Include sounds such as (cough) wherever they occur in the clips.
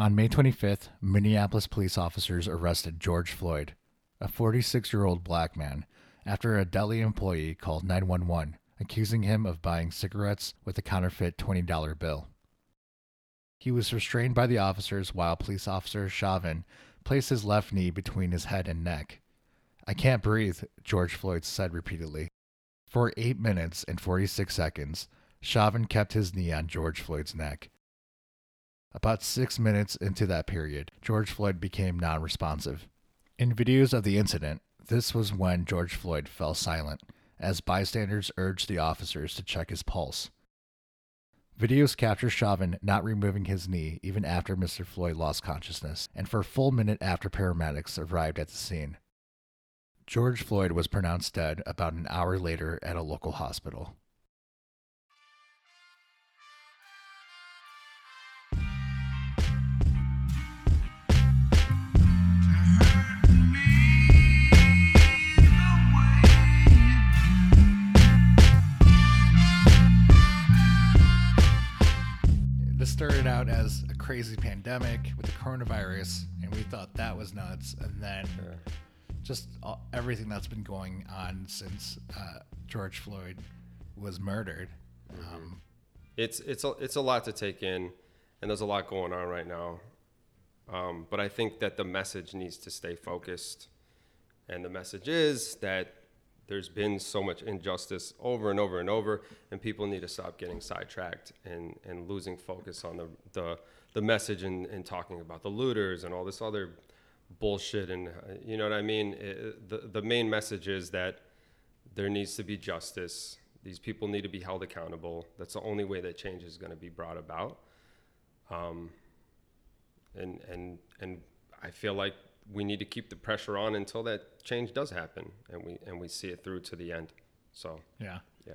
On May 25th, Minneapolis police officers arrested George Floyd, a 46 year old black man, after a deli employee called 911, accusing him of buying cigarettes with a counterfeit $20 bill. He was restrained by the officers while police officer Chauvin placed his left knee between his head and neck. I can't breathe, George Floyd said repeatedly. For 8 minutes and 46 seconds, Chauvin kept his knee on George Floyd's neck. About six minutes into that period, George Floyd became non responsive. In videos of the incident, this was when George Floyd fell silent, as bystanders urged the officers to check his pulse. Videos capture Chauvin not removing his knee even after Mr. Floyd lost consciousness, and for a full minute after paramedics arrived at the scene. George Floyd was pronounced dead about an hour later at a local hospital. Started out as a crazy pandemic with the coronavirus, and we thought that was nuts. And then just all, everything that's been going on since uh, George Floyd was murdered. Um, it's it's a, it's a lot to take in, and there's a lot going on right now. Um, but I think that the message needs to stay focused, and the message is that there's been so much injustice over and over and over, and people need to stop getting sidetracked and, and losing focus on the the, the message and, and talking about the looters and all this other bullshit. And uh, you know what I mean? It, the the main message is that there needs to be justice. These people need to be held accountable. That's the only way that change is going to be brought about. Um, and and and I feel like we need to keep the pressure on until that change does happen, and we and we see it through to the end. So yeah. yeah,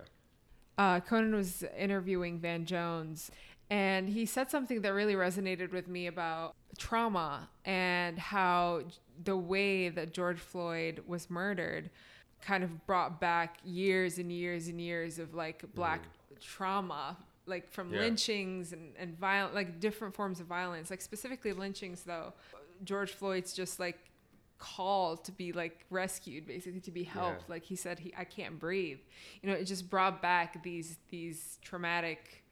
uh, Conan was interviewing Van Jones, and he said something that really resonated with me about trauma and how the way that George Floyd was murdered kind of brought back years and years and years of like black trauma like from Yeah. lynchings and, and violent like different forms of violence like specifically lynchings though george floyd's just like call to be like rescued basically to be helped Yeah. like he said he i can't breathe you know it just brought back these these traumatic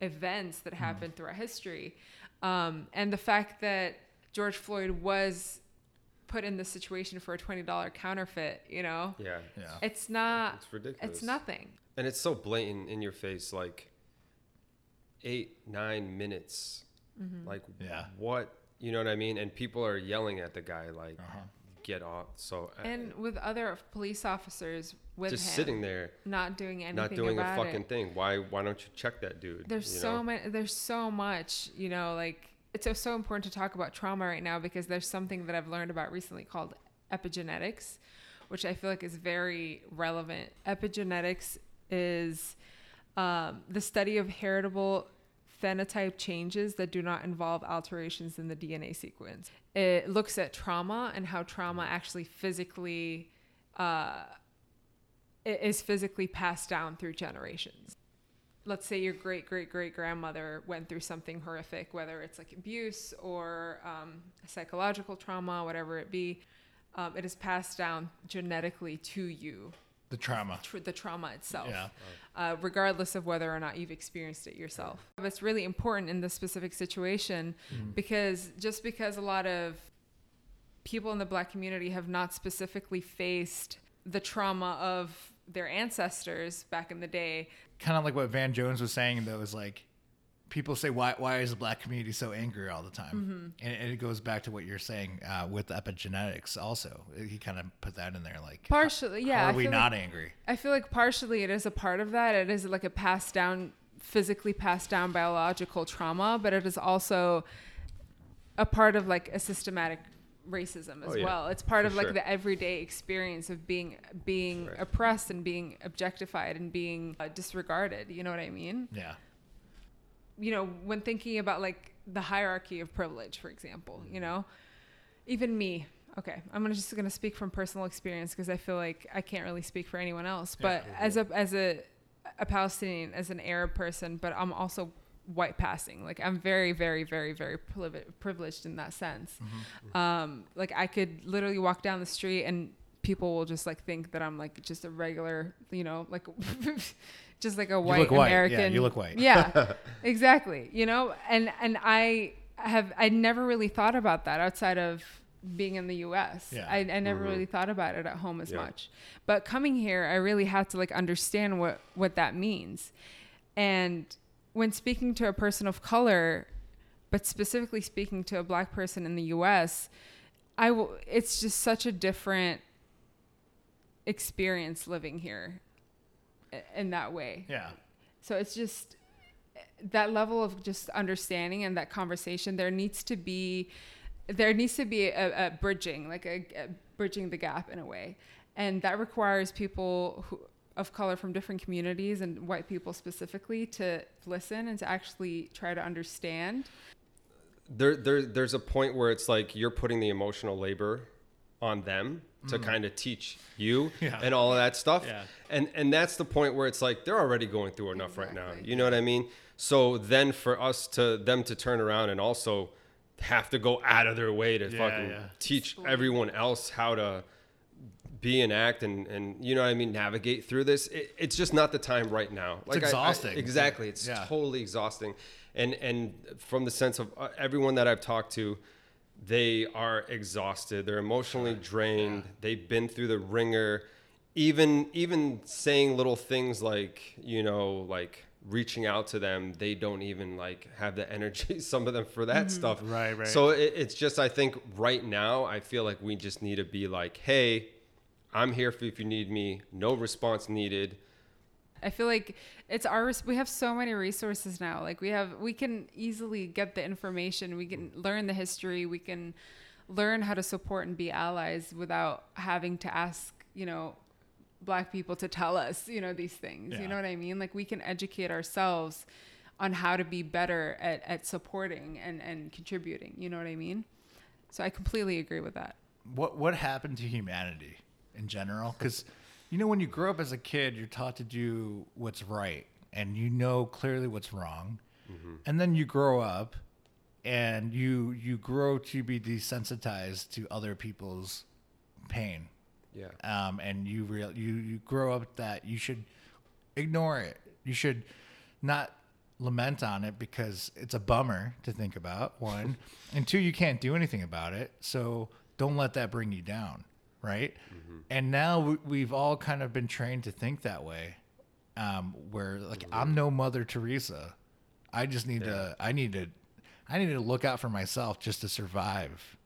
events that happened throughout history um, and the fact that george floyd was put in this situation for a $20 counterfeit you know yeah, Yeah. it's not It's ridiculous. it's nothing and it's so blatant in your face, like eight nine minutes, Mm-hmm. like Yeah. what you know what I mean? And people are yelling at the guy like, Uh-huh. "Get off!" So uh, and with other police officers with just him, sitting there, not doing anything not doing a fucking it. thing. Why why don't you check that dude? There's so know? many. There's so much. You know, like it's so, so important to talk about trauma right now because there's something that I've learned about recently called epigenetics, which I feel like is very relevant. Epigenetics is um, the study of heritable phenotype changes that do not involve alterations in the DNA sequence. It looks at trauma and how trauma actually physically uh, is physically passed down through generations. Let's say your great great great grandmother went through something horrific, whether it's like abuse or um, psychological trauma, whatever it be. Um, it is passed down genetically to you, The trauma. tr- the trauma itself Yeah. uh, regardless of whether or not you've experienced it yourself. It's really important in this specific situation because just because a lot of people in the black community have not specifically faced the trauma of their ancestors back in the day, Kind of like what Van Jones was saying, though, is like people say, why, why is the black community so angry all the time? And, and it goes back to what you're saying uh, with epigenetics, also. He kind of put that in there, like, partially, yeah. how I are we not like, angry? I feel like partially it is a part of that. It is like a passed down, physically passed down biological trauma, but it is also a part of like a systematic racism as Oh, yeah, well. It's part for of like sure. the everyday experience of being being Sure. oppressed and being objectified and being uh, disregarded. You know what I mean? Yeah. You know, when thinking about like the hierarchy of privilege, for example, you know, even me. Okay, I'm gonna just gonna speak from personal experience because I feel like I can't really speak for anyone else. But as a as a a Palestinian, as an Arab person, but I'm also white passing. Like I'm very, very, very, very privi- privileged in that sense. Mm-hmm. Um, like I could literally walk down the street and people will just like think that I'm like just a regular, you know, like (laughs) just like a white white. Yeah, American. you look white. Yeah, (laughs) exactly. You know, and and I have I never really thought about that outside of being in the U.S. Yeah. I, I never mm-hmm. really thought about it at home as Yeah. much, but coming here, I really had to like understand what what that means, and when speaking to a person of color, but specifically speaking to a black person in the U.S., I will. It's just such a different experience living here in that way. Yeah. So it's just that level of just understanding and that conversation. There needs to be, there needs to be a, a bridging, like a, a bridging the gap in a way, and that requires people who, of color from different communities and white people specifically to listen and to actually try to understand. there, there there's a point where it's like you're putting the emotional labor on them to kind of teach you (laughs) Yeah. and all of that stuff Yeah. and and that's the point where it's like they're already going through enough right now you know what i mean so then for us to them to turn around and also have to go out of their way to Yeah, fucking yeah. teach everyone else how to be and act and and you know what I mean navigate through this it, it's just not the time right now I- I- exhausting. exactly it's Yeah. totally exhausting and and from the sense of uh, everyone that I've talked to they are exhausted they're emotionally drained they've been through the ringer. Even even saying little things like you know like reaching out to them they don't even like have the (laughs) energy some of them for that mm-hmm. stuff. Right, right. so it, it's just i think right now i feel like we just need to be like hey i'm here for if you need me. No response needed I feel like it's our we have so many resources now. Like we have we can easily get the information, we can learn the history, we can learn how to support and be allies without having to ask, you know, black people to tell us, you know, these things. Yeah. You know what I mean? Like we can educate ourselves on how to be better at, at supporting and, and contributing. You know what I mean? So I completely agree with that. what what happened to humanity in general because you know when you grow up as a kid you're taught to do what's right and you know clearly what's wrong and then you grow up and you you grow to be desensitized to other people's pain yeah um, and you real you you grow up that you should ignore it. You should not lament on it because it's a bummer to think about. One, (laughs) and two, you can't do anything about it. So don't let that bring you down, right? Mm-hmm. And now we- we've all kind of been trained to think that way, um, where like mm-hmm. I'm no Mother Teresa. I just need to. I need to. I need to look out for myself just to survive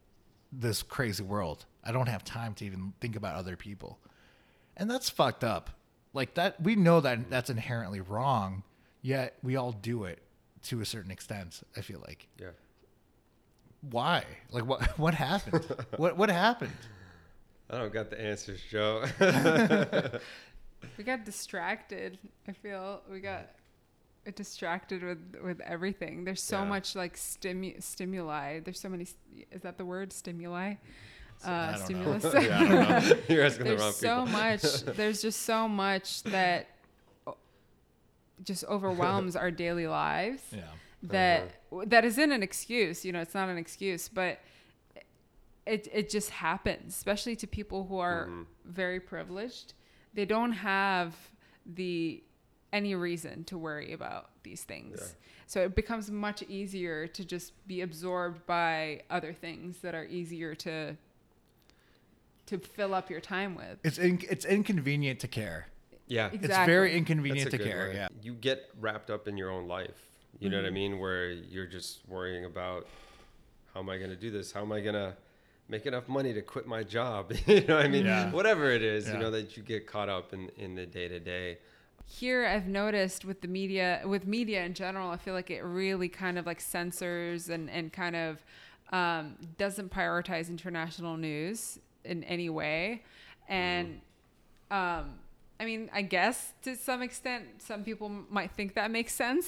this crazy world. I don't have time to even think about other people. And that's fucked up. Like that we know that mm-hmm. that's inherently wrong, yet we all do it to a certain extent, I feel like. yeah Why? Like what (laughs) what happened? what what happened? I don't got the answers joe (laughs) We got distracted. I feel we got distracted with with everything. There's so Yeah. much like stimu- stimuli. There's so many. Is that the word? Stimuli. I Uh, stimulus. (laughs) yeah, I don't know. (laughs) you're asking the wrong there's so people much. There's just so much that o- just overwhelms our daily lives Yeah. that Uh-huh. that isn't an excuse. You know, it's not an excuse, but it it just happens, especially to people who are Mm-hmm. very privileged. They don't have the any reason to worry about these things. Yeah. So it becomes much easier to just be absorbed by other things that are easier to to fill up your time with. It's in, it's inconvenient to care. yeah It's very inconvenient to care. word. Yeah. You get wrapped up in your own life. You know what I Mm-hmm. mean? Where you're just worrying about how am I going to do this? How am I going to make enough money to quit my job? (laughs) you know what I mean? Yeah. Whatever it is, Yeah. you know, that you get caught up in, in the day to day. here i've noticed with the media with media in general i feel like it really kind of like censors and and kind of um, doesn't prioritize international news in any way and um, i mean i guess to some extent some people might think that makes sense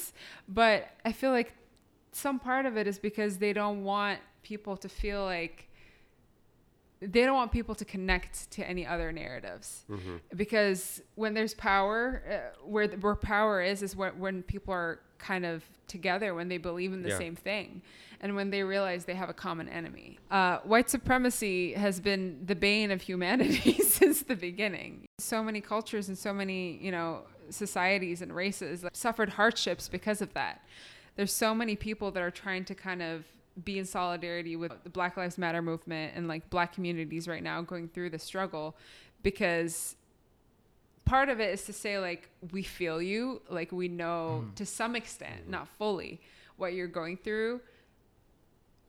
but i feel like some part of it is because they don't want people to feel like they don't want people to connect to any other narratives. Because when there's power uh, where the, where power is is when, when people are kind of together when they believe in the Yeah. same thing and when they realize they have a common enemy. Uh, white supremacy has been the bane of humanity (laughs) since the beginning. So many cultures and so many you know societies and races that suffered hardships because of that. There's so many people that are trying to kind of be in solidarity with the Black Lives Matter movement and like black communities right now going through the struggle because part of it is to say like we feel you like we know mm-hmm. to some extent not fully what you're going through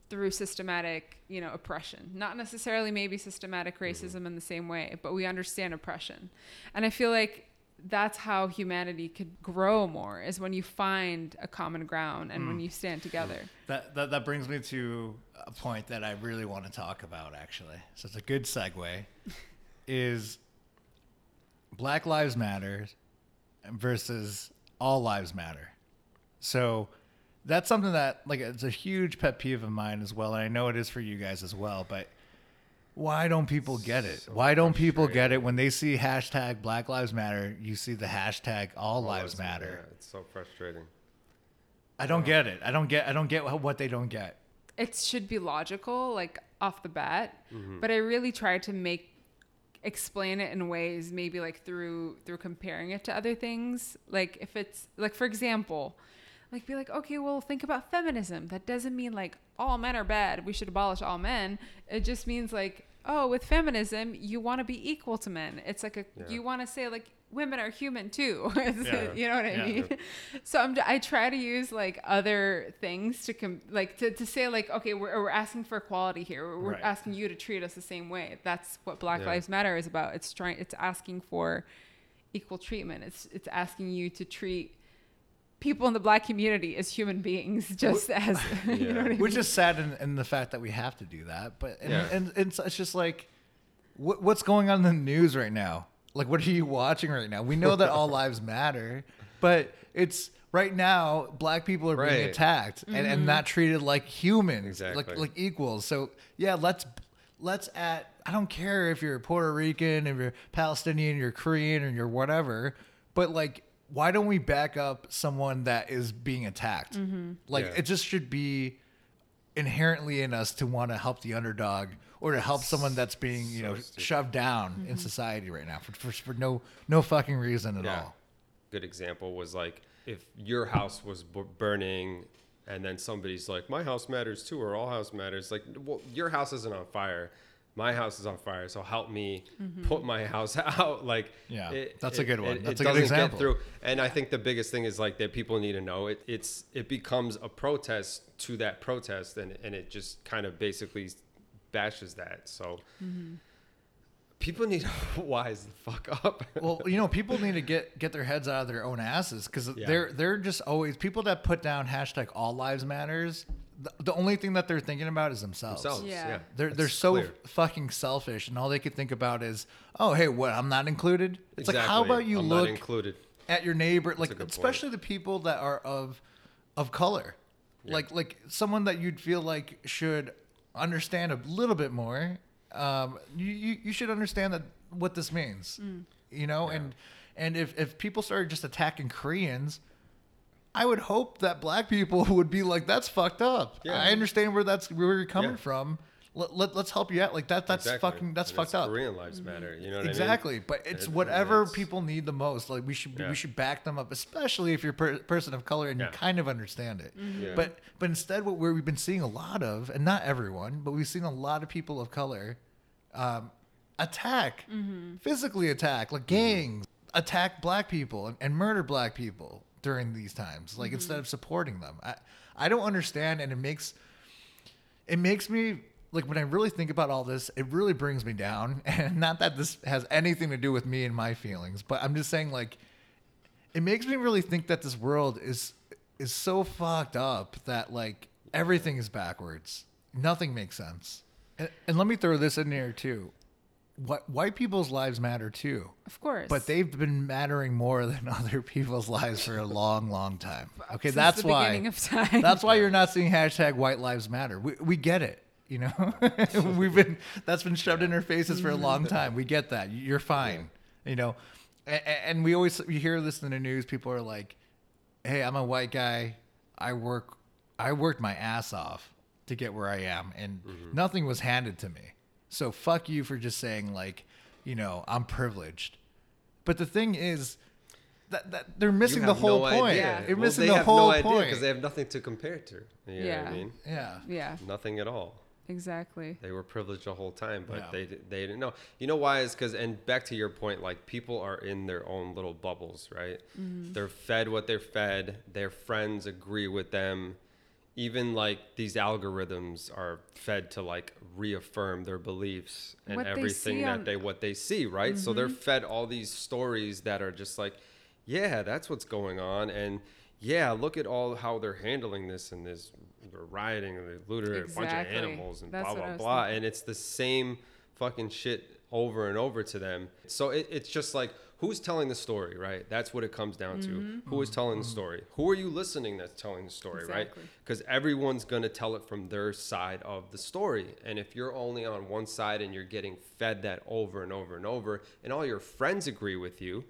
through systematic you know oppression. Not necessarily maybe systematic racism mm-hmm. in the same way but we understand oppression. And i feel like that's how humanity could grow more is when you find a common ground and when hmm. you stand together That, that that brings me to a point that I really want to talk about actually. So it's a good segue. (laughs) is Black Lives Matter versus All Lives Matter. So that's something that like it's a huge pet peeve of mine as well, and I know it is for you guys as well. But why don't people get it? So why don't people get it when they see hashtag Black Lives Matter? You see the hashtag All, Lives Matter. Yeah, it's so frustrating. I don't get it. I don't get. I don't get what they don't get. it should be logical like off the bat Mm-hmm. but i really try to make explain it in ways maybe like through through comparing it to other things like if it's like for example like be like okay well think about feminism that doesn't mean like all men are bad we should abolish all men it just means like oh with feminism you want to be equal to men it's like a Yeah. you want to say like women are human too (laughs) Yeah. you know what i Yeah. mean (laughs) so I'm, I try to use like other things to com- like to, to say like okay we're, we're asking for equality here we're, we're Right. asking you to treat us the same way that's what Black Yeah. Lives Matter is about it's trying it's asking for equal treatment it's it's asking you to treat people in the black community as human beings just as (laughs) you know what I mean? which is sad in, in the fact that we have to do that but and, Yeah. and, it's, it's just like what, what's going on in the news right now like what are you watching right now we know that all (laughs) lives matter but it's right now black people are being Right. attacked and, and mm-hmm. not treated like humans Exactly. like like equals so yeah let's let's at i don't care if you're puerto rican if you're palestinian you're korean or you're whatever but like why don't we back up someone that is being attacked mm-hmm. like Yeah. it just should be inherently in us to want to help the underdog or to help someone that's being you know stupid. shoved down in mm-hmm. society right now for, for, for no no fucking reason at Yeah. all Good example was like if your house was b- burning and then somebody's like, my house matters too, or all house matters. Like, well, your house isn't on fire. My house is on fire, so help me mm-hmm. put my house (laughs) out. Like, Yeah, that's a good one. That's a good example. Get through. And I think the biggest thing is like that people need to know it. It's it becomes a protest to that protest, and and it just kind of basically bashes that. So mm-hmm. people need to (laughs) wise the fuck up. well you know people need to (laughs) get get their heads out of their own asses because Yeah. they're they're just always people that put down hashtag all lives matters the, the only thing that they're thinking about is themselves themselves. Yeah. Yeah, They're they're so clear. fucking selfish, and all they could think about is, oh, hey, what? I'm not included. It's like, how about you I'm look included? at your neighbor, like a good point. especially the people that are of of color, like like someone that you'd feel like should understand a little bit more. Um, you, you you should understand that what this means, you know, and and if if people started just attacking Koreans. I would hope that black people (laughs) would be like, "That's fucked up." Yeah. I understand where that's where you're coming Yeah. from. Let, let, us help you out. Like that. That's Exactly. fucking. That's And fucked up. Korean lives matter. You know what Exactly, I mean? but it's And- whatever and that's- people need the most. Like we should Yeah. we should back them up, especially if you're a per- person of color and Yeah. you kind of understand it. Mm-hmm. Yeah. But but instead, what we're, we've been seeing a lot of, and not everyone, but we've seen a lot of people of color um, attack, mm-hmm. physically attack, like mm-hmm. gangs attack black people and, and murder black people during these times. Like mm-hmm. instead of supporting them, I I don't understand, and it makes it makes me like when I really think about all this, it really brings me down. (laughs) And not that this has anything to do with me and my feelings, but I'm just saying like it makes me really think that this world is is so fucked up that like everything is backwards. Nothing makes sense. And, and let me throw this in here too. What white people's lives matter too. of course But they've been mattering more than (laughs) other people's lives for a long, long time. (laughs) Okay, Since that's the why. beginning of time. That's why you're not seeing hashtag White Lives Matter. We, we get it. You know, (laughs) we've been that's been shoved in our faces for a long mm-hmm. time. We get that. You're fine. You know, and, and we always you hear this in the news. People are like, "Hey, I'm a white guy. I work. I worked my ass off to get where I am, and mm-hmm. nothing was handed to me. So fuck you for just saying like, you know, I'm privileged. But the thing is." That, that they're missing the whole no point. Yeah. They're Well, missing they the have whole no idea point. because they have nothing to compare it to. You know what Yeah. I mean? yeah. Yeah, Nothing at all. exactly. They were privileged the whole time, but Yeah. they they didn't know. You know why? Is because and back to your point, like people are in their own little bubbles, right? Mm-hmm. They're fed what they're fed. Their friends agree with them. Even like these algorithms are fed to like reaffirm their beliefs and What everything see that on- they what they see, right? So they're mm-hmm. fed all these stories that are just like, yeah, that's what's going on, and yeah, look at all how they're handling this and this. They're rioting and they looted a bunch of animals and That's blah blah blah, thinking. and it's the same fucking shit over and over to them. So it, it's just like who's telling the story, right? That's what it comes down to. Mm-hmm. Who is telling the mm-hmm. story? Who are you listening that's telling the story, right? Because everyone's gonna tell it from their side of the story, and if you're only on one side and you're getting fed that over and over and over, and all your friends agree with you.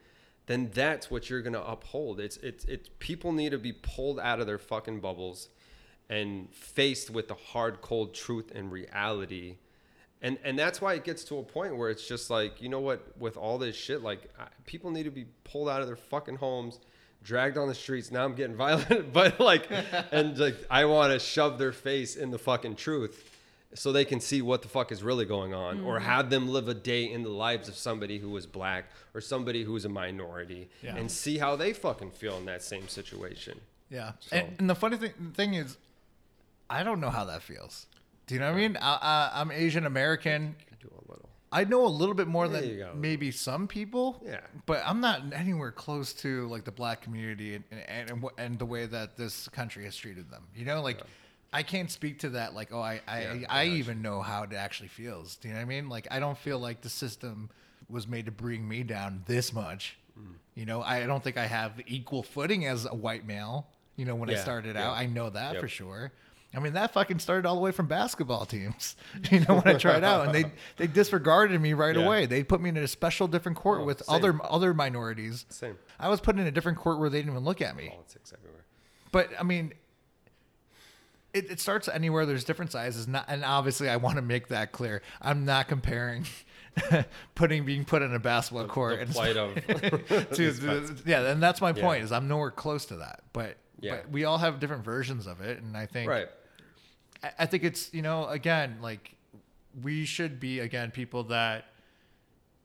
Then that's what you're gonna uphold. It's it's it's people need to be pulled out of their fucking bubbles and faced with the hard cold truth and reality and and that's why it gets to a point where it's just like you know what with all this shit like I, people need to be pulled out of their fucking homes dragged on the streets now i'm getting (laughs) violent but like and like i want to shove their face in the fucking truth so they can see what the fuck is really going on or mm-hmm. have them live a day in the lives of somebody who is black or somebody who is a minority Yeah. and see how they fucking feel in that same situation Yeah. So- And, and the funny thing, thing is, I don't know how that feels. Do you know what I mean? I, I, I'm Asian American. do a little I know a little bit more There than you go. maybe some people. Yeah. But I'm not anywhere close to like the black community and and, and, wh- and the way that this country has treated them. You know, like I can't speak to that. Like, oh, I I, Yeah, I, even know how it actually feels. Do you know what I mean? Like, I don't feel like the system was made to bring me down this much. Mm. You know, I don't think I have equal footing as a white male. You know, when I Yeah, started yeah. out, I know that Yep. for sure. I mean, that fucking started all the way from basketball teams. (laughs) You know, when I tried out, and they (laughs) they disregarded me right Yeah. away. They put me in a special different court Oh, with same. other other minorities. same I was put in a different court where they didn't even look at me. politics everywhere But I mean, it, it starts anywhere. There's different sizes, not, and obviously, I want to make that clear. I'm not comparing (laughs) putting being put in a basketball court the and plight of to the, yeah, and that's my Yeah. point. Is I'm nowhere close to that, but Yeah. but we all have different versions of it, and I think right I- I think it's you know again like we should be again people that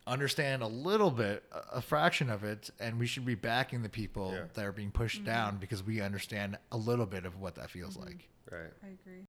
understand a little bit a- a fraction of it and we should be backing the people Yeah. that are being pushed down because we understand a little bit of what that feels Mm-hmm. like right I agree.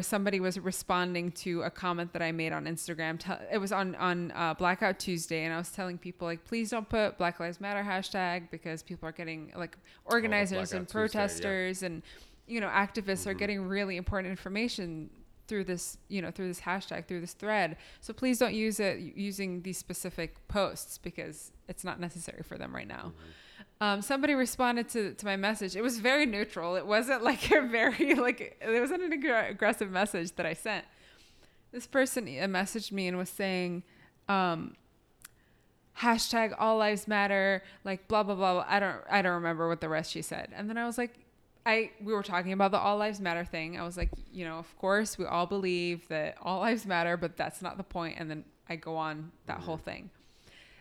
Somebody was responding to a comment that I made on Instagram. Tell- It was on on uh, Blackout Tuesday, and I was telling people like, please don't put Black Lives Matter hashtag because people are getting like organizers and Blackout Tuesday, yeah. protesters and you know activists are getting really important information through this you know through this hashtag through this thread. So please don't use it using these specific posts because it's not necessary for them right now. Um, somebody responded to, to my message. It was very neutral. It wasn't (laughs) like a very like it wasn't an aggr- aggressive message that I sent. This person uh, messaged me and was saying, um, hashtag all lives matter, like blah blah blah. blah. I don't I don't remember what the rest she said. And then I was like, I we were talking about the all lives matter thing. I was like, you know, of course we all believe that all lives matter, but that's not the point. And then I go on that mm-hmm. whole thing.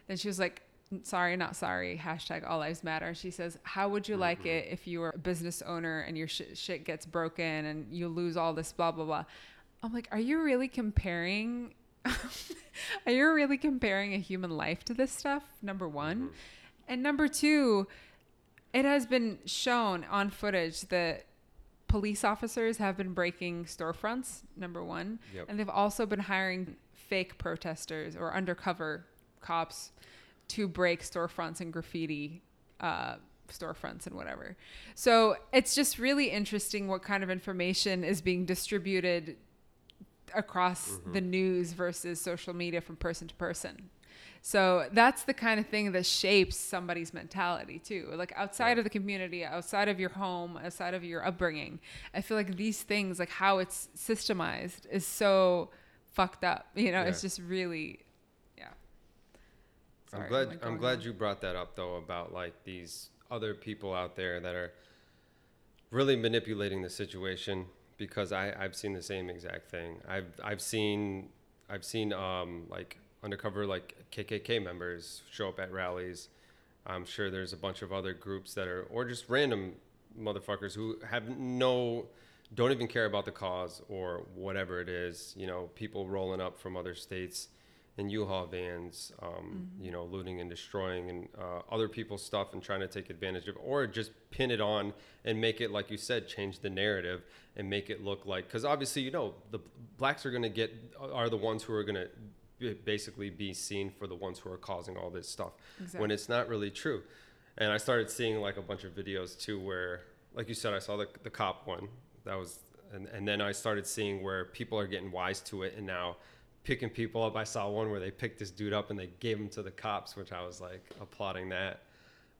Then she was like, sorry, not sorry, hashtag all lives matter. She says, how would you like mm-hmm. it if you were a business owner and your sh- shit gets broken and you lose all this blah, blah, blah. I'm like, are you really comparing, (laughs) are you really comparing a human life to this stuff? Number one. Mm-hmm. And number two, it has been shown on footage that police officers have been breaking storefronts, number one. Yep. And they've also been hiring fake protesters or undercover cops to break storefronts and graffiti uh, storefronts and whatever. So it's just really interesting what kind of information is being distributed across the news versus social media from person to person. So that's the kind of thing that shapes somebody's mentality too. Like outside Yeah. of the community, outside of your home, outside of your upbringing, I feel like these things, like how it's systemized, is so fucked up. (laughs) You know, it's just really, yeah. Sorry, I'm glad. like, I'm glad on. you brought that up though about like these other people out there that are really manipulating the situation because I I've seen the same exact thing. I've I've seen I've seen um like undercover like KKK members show up at rallies. I'm sure there's a bunch of other groups that are or just random motherfuckers who have no don't even care about the cause or whatever it is. You know, people rolling up from other states in U-Haul vans, um, you know, looting and destroying and uh, other people's stuff and trying to take advantage of, or just pin it on and make it, like you said, change the narrative and make it look like, because obviously, you know, the blacks are going to get, are the ones who are going to basically be seen for the ones who are causing all this stuff when it's not really true. And I started seeing like a bunch of videos too, where, like you said, I saw the, the cop one that was, and, and then I started seeing where people are getting wise to it and now picking people up. I saw one where they picked this dude up and they gave him to the cops, which I was like applauding that.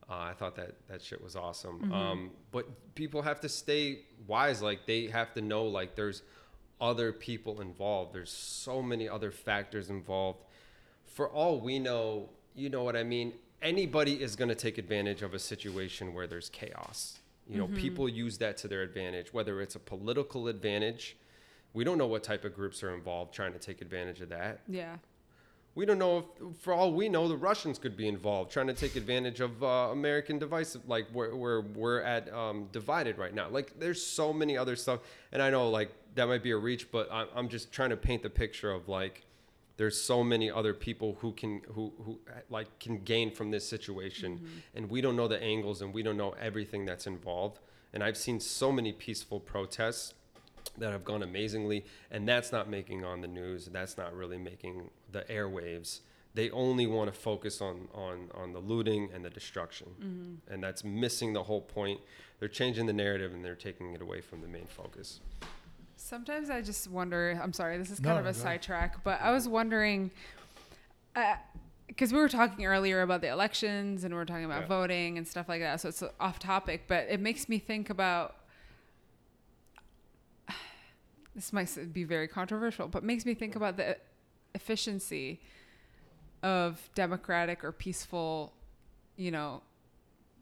Uh, I thought that that shit was awesome. Um, but people have to stay wise. Like they have to know like there's other people involved. There's so many other factors involved. For all we know, you know what I mean. Anybody is going to take advantage of a situation where there's chaos. You know, mm-hmm. people use that to their advantage, whether it's a political advantage. We don't know what type of groups are involved trying to take advantage of that. Yeah. We don't know if, for all we know, the Russians could be involved, trying to take advantage of uh, American device, like where, where we're at um, divided right now. Like, there's so many other stuff, and I know like that might be a reach, but I'm, I'm just trying to paint the picture of like there's so many other people who can who who like can gain from this situation, and we don't know the angles, and we don't know everything that's involved. And I've seen so many peaceful protests that have gone amazingly and that's not making on the news that's not really making the airwaves they only want to focus on on on the looting and the destruction mm-hmm. and that's missing the whole point they're changing the narrative and they're taking it away from the main focus Sometimes I just wonder. I'm sorry, this is No, kind of a go ahead. sidetrack, but I was wondering, uh, because we were talking earlier about the elections and we are talking about Yeah. voting and stuff like that. So it's off topic, but it makes me think about. This might be very controversial, but makes me think about the efficiency of democratic or peaceful, you know,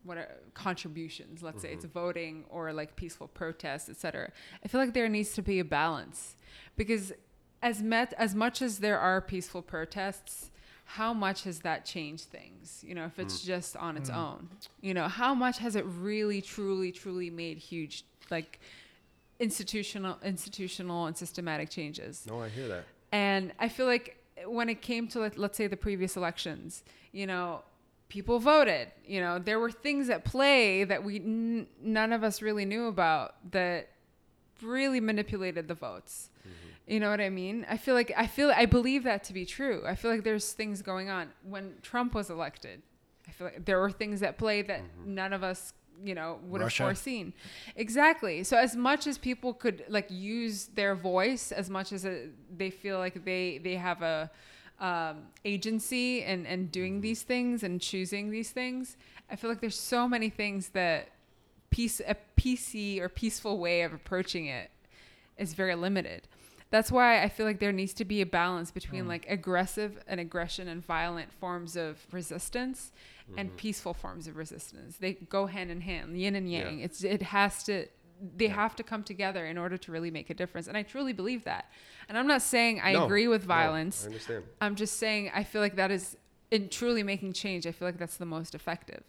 what are contributions. Let's say it's mm-hmm. voting or like peaceful protests etc i feel like there needs to be a balance because as met as much as there are peaceful protests how much has that changed things? You know if it's mm. just on its mm. own. You know how much has it really truly truly made huge like institutional institutional and systematic changes no i hear that and I feel like when it came to, like, let's say, the previous elections, you know, people voted. You know, there were things at play that we n- none of us really knew about that really manipulated the votes. Mm-hmm. You know what I mean? I feel like I feel I believe that to be true. I feel like there's things going on when Trump was elected. I feel like there were things at play that mm-hmm. none of us, you know, would Russia. have foreseen. Exactly. So as much as people could like use their voice, as much as uh they feel like they they have a um, agency and and doing these things and choosing these things, I feel like there's so many things that peace a PC or peaceful way of approaching it is very limited. That's why I feel like there needs to be a balance between like aggressive and aggression and violent forms of resistance and mm-hmm. peaceful forms of resistance. They go hand in hand, yin and yang. Yeah. It's it has to they have to come together in order to really make a difference. And I truly believe that. And I'm not saying I No, agree with no, violence. i understand I'm just saying I feel like that is in truly making change. I feel like that's the most effective.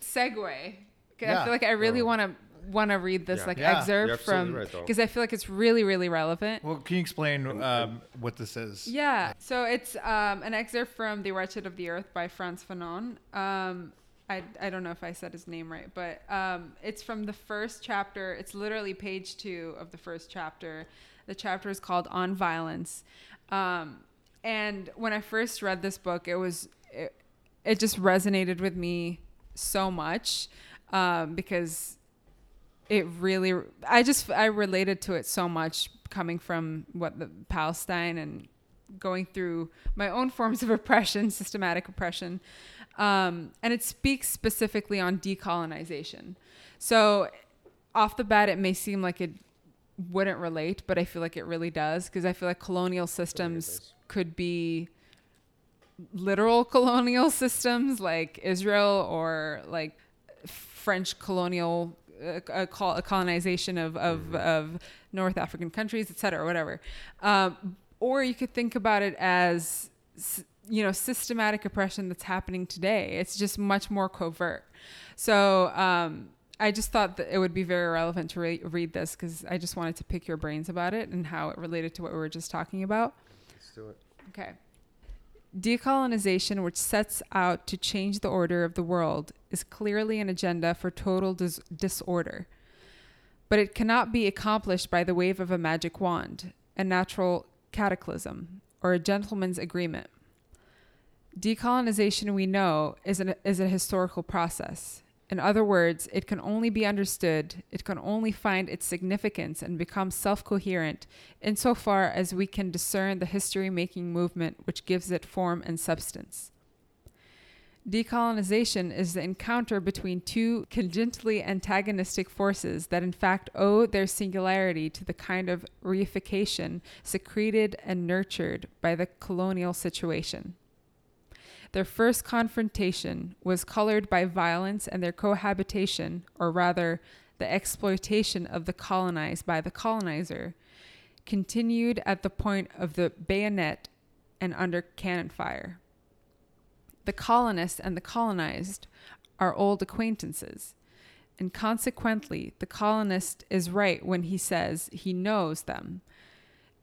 Segue. 'Kay, I feel like I really want to want to read this Yeah. like Yeah. Excerpt absolutely from right, because I feel like it's really really relevant. Well, can you explain um, what this is? Yeah. So it's um, an excerpt from The Wretched of the Earth by Frantz Fanon. Um, I, I don't know if I said his name right, but um, it's from the first chapter. It's literally page two of the first chapter. The chapter is called On Violence. Um, and when I first read this book, it was it, it just resonated with me so much um, because it really I just I related to it so much coming from what the Palestine and going through my own (laughs) forms of oppression, systematic oppression. Um, and it speaks specifically on decolonization. So, off the bat, it may seem like it wouldn't relate, but I feel like it really does because I feel like colonial systems could be literal (laughs) colonial systems like Israel or like French colonial uh, uh, col- colonization of, of, of North African countries, et cetera, whatever. Um, or you could think about it as, you know, systematic oppression that's happening today. It's just much more covert. So um, I just thought that it would be very relevant to re- read this because I just wanted to pick your brains about it and how it related to what we were just talking about. Let's do it. Okay. Decolonization, which sets out to change the order of the world, is clearly an agenda for total dis- disorder. But it cannot be accomplished by the wave of a magic wand, a natural cataclysm, or a gentleman's agreement. Decolonization, we know, is, an, is a historical process. In other words, it can only be understood, it can only find its significance and become self coherent insofar as we can discern the history making movement which gives it form and substance. Decolonization is the encounter between two conjointly antagonistic forces that, in fact, owe their singularity to the kind of reification secreted and nurtured by the colonial situation. Their first confrontation was colored by violence, and their cohabitation, or rather, the exploitation of the colonized by the colonizer, continued at the point of the bayonet and under cannon fire. The colonist and the colonized are old acquaintances, and consequently, the colonist is right when he says he knows them.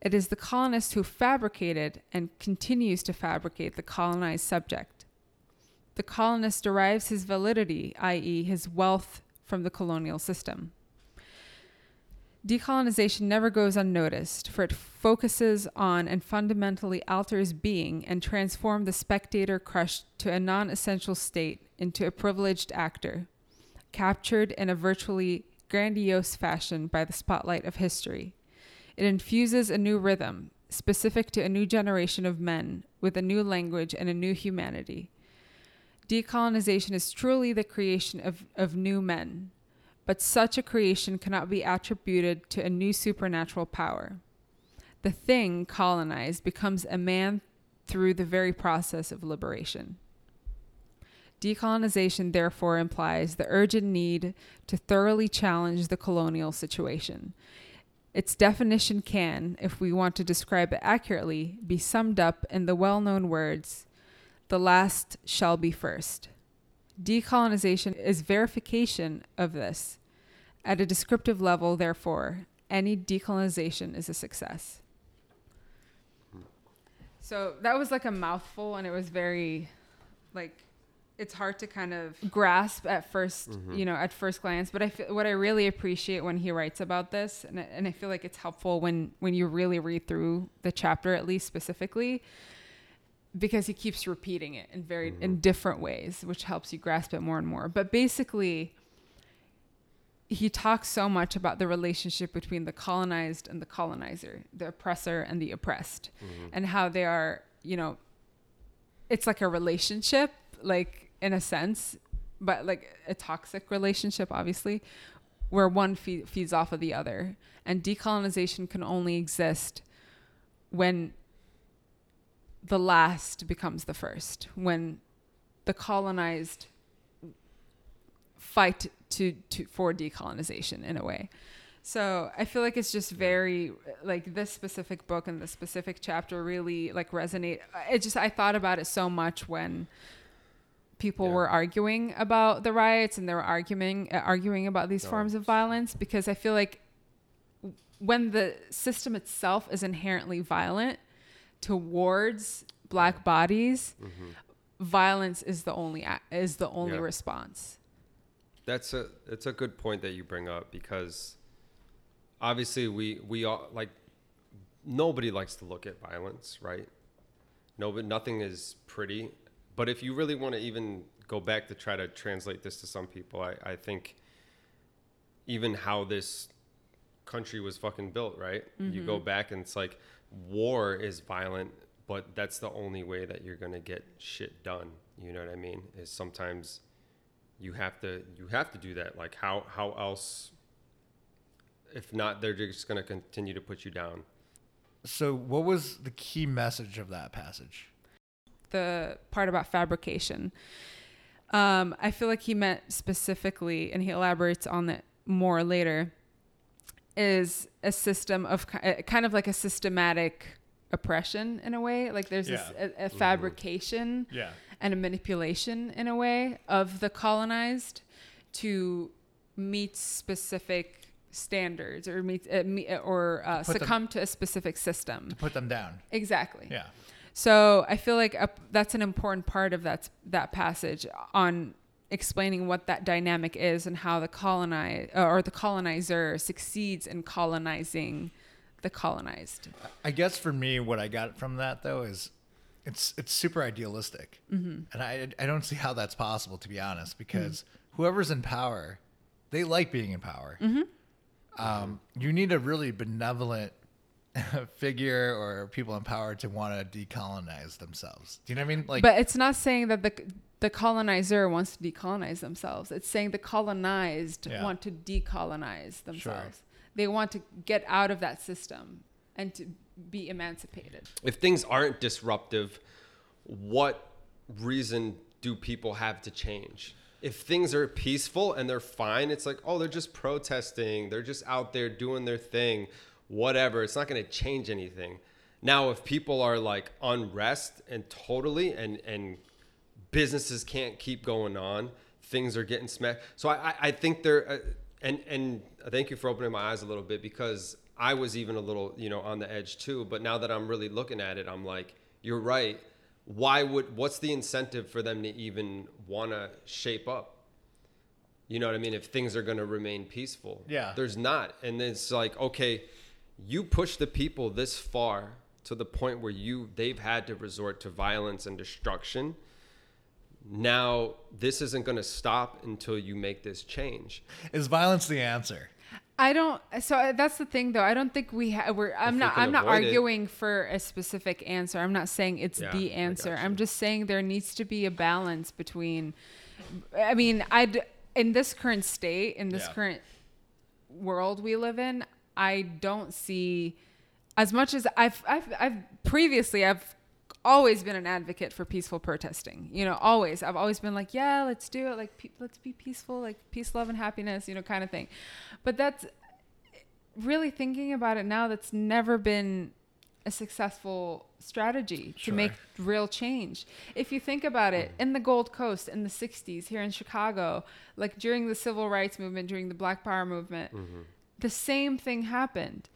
It is the colonist who fabricated and continues to fabricate the colonized subject. The colonist derives his validity, i.e., his wealth, from the colonial system. Decolonization never goes unnoticed, for it focuses on and fundamentally alters being and transforms the spectator crushed to a non essential state into a privileged actor, captured in a virtually grandiose fashion by the spotlight of history. It infuses a new rhythm, specific to a new generation of men, with a new language and a new humanity. Decolonization is truly the creation of, of new men, but such a creation cannot be attributed to a new supernatural power. The thing colonized becomes a man through the very process of liberation. Decolonization, therefore, implies the urgent need to thoroughly challenge the colonial situation. Its definition can, if we want to describe it accurately, be summed up in the well known words the last shall be first. Decolonization is verification of this. At a descriptive level, therefore, any decolonization is a success. So that was like a mouthful, and it was very, like, it's hard to kind of grasp at 1st mm-hmm. you know, at first glance. But I feel, what I really appreciate when he writes about this, and I, and I feel like it's helpful when when you really read through the chapter, at least specifically, because he keeps repeating it in very in mm-hmm. different ways, which helps you grasp it more and more. But basically, he talks so much about the relationship between the colonized and the colonizer, the oppressor and the oppressed, mm-hmm. and how they are, you know, it's like a relationship, like in a sense, but like a toxic relationship, obviously, where one fe- feeds off of the other. And decolonization can only exist when the last becomes the first, when the colonized fight to, to for decolonization in a way. So I feel like it's just very like this specific book and this specific chapter really like resonate. It just I thought about it so much when people Yeah. were arguing about the riots and they were arguing uh, arguing about these No. forms of violence because I feel like when the system itself is inherently violent towards black bodies, violence is the only is the only Yeah. response. That's a it's a good point that you bring up because obviously we we all like nobody likes to look at violence, right? No, but nothing is pretty. But if you really want to even go back to try to translate this to some people, I, I think even how this country was fucking built, right? You go mm-hmm. back and it's like war is violent, but that's the only way that you're gonna get shit done. You know what I mean? Is sometimes you have to you have to do that. Like how how else? If not, they're just gonna continue to put you down. So, what was the key message of that passage? The part about fabrication. Um, I feel like he meant specifically, and he elaborates on it more later, is a system of uh, kind of like a systematic oppression in a way. Like there's this, a, a fabrication Yeah. and a manipulation in a way of the colonized to meet specific standards or meet, uh, meet or uh, put them- succumb to a specific system. To put them down. Exactly. Yeah. So I feel like a, that's an important part of that that passage on explaining what that dynamic is and how the colonize or the colonizer succeeds in colonizing the colonized. I guess for me, what I got from that though is it's it's super idealistic, mm-hmm. and I I don't see how that's possible to be honest, because whoever's in power, they like being in power. Um, you need a really benevolent (laughs) figure or people in power to want to decolonize themselves. Do you know what I mean? Like, but it's not saying that the the colonizer wants to decolonize themselves. It's saying the colonized Yeah. want to decolonize themselves. They want to get out of that system and to be emancipated. if things aren't disruptive, what reason do people have to change? If things are peaceful and they're fine, it's like, oh, they're just protesting, they're just out there doing their thing, whatever. It's not going to change anything. Now, if people are like unrest and totally and and businesses can't keep going on, things are getting smashed. So I I, I think they're uh, and and thank you for opening my eyes a little bit because I was even a little you know on the edge too. But now that I'm really looking at it, I'm like, you're right. Why would what's the incentive for them to even want to shape up? You know what I mean? If things are going to remain peaceful, Yeah. there's not. And it's like, okay, you push the people this far to the point where you they've had to resort to violence and destruction. Now this isn't going to stop until you make this change. is violence the answer? I don't. So uh, that's the thing, though. I don't think we. Ha- we're. I'm we not. can I'm not avoid it. arguing for a specific answer. I'm not saying it's Yeah, the answer. I'm just saying there needs to be a balance between. I mean, I'd in this current state, in this Yeah. current world we live in, I don't see as much as I've. I've. I've previously. I've always been an advocate for peaceful protesting. You know, always. I've always been like, yeah, let's do it. Like, pe- let's be peaceful. Like, peace, love, and happiness. You know, kind of thing. But that's really thinking about it now. That's never been a successful strategy to make real change. If you think about it, hmm. in the Gold Coast in the 60s, here in Chicago, like during the civil rights movement, during the Black Power movement, mm-hmm. The same thing happened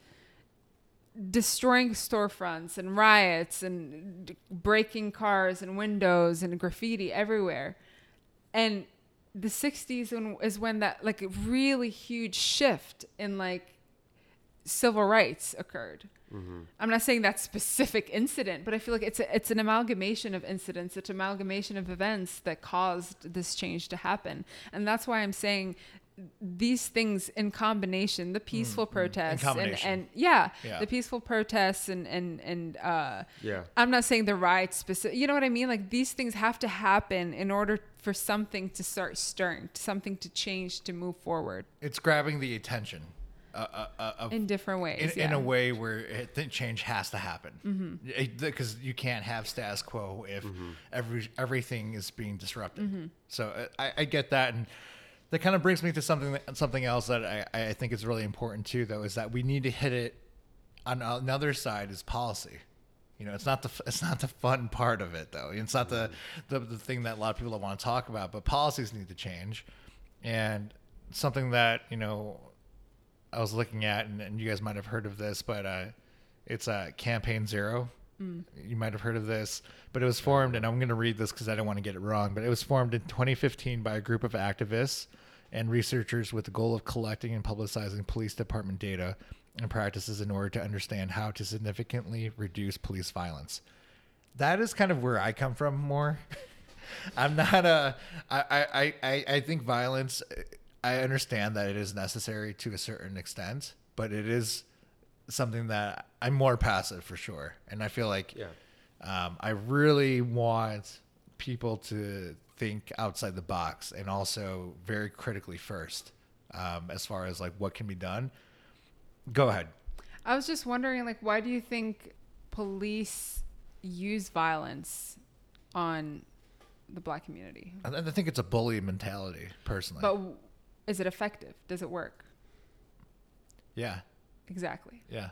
destroying storefronts and riots and d- breaking cars and windows and graffiti everywhere. And the 60s when, is when that like really huge shift in like civil rights occurred. Mm-hmm. I'm not saying that specific incident, but I feel like it's a, it's an amalgamation of incidents, it's an amalgamation of events that caused this change to happen, and that's why I'm saying these things in combination, the peaceful protests and, and yeah, Yeah. the peaceful protests and and and uh, Yeah. I'm not saying the riots specific. You know what I mean? Like these things have to happen in order for something to start stirring, something to change, to move forward It's grabbing the attention uh, uh, uh, of in different ways. in, in a way where it, the change has to happen because you can't have status quo if every everything is being disrupted. So uh, I, I get that, and that kind of brings me to something that, something else that I, I think is really important too. Though is that we need to hit it on another side is policy. You know, it's not the it's not the fun part of it though. It's not the, the the thing that a lot of people don't want to talk about. But policies need to change, and something that you know I was looking at, and, and you guys might have heard of this, but uh, it's uh, Campaign Zero. You might have heard of this, but it was formed, and I'm going to read this because I don't want to get it wrong. But it was formed in 2015 by a group of activists and researchers with the goal of collecting and publicizing police department data and practices in order to understand how to significantly reduce police violence. That is kind of where I come from more. (laughs) I'm not a. I, I, I, I think violence. I understand that it is necessary to a certain extent, but it is something that I'm more passive for sure, and I feel like Yeah. Um, I really want people to think outside the box and also very critically first um, as far as like what can be done. Go ahead. I was just wondering, like, why do you think police use violence on the black community? I, think it's a bully mentality, personally. But w- is it effective? Does it work? yeah, Exactly. yeah.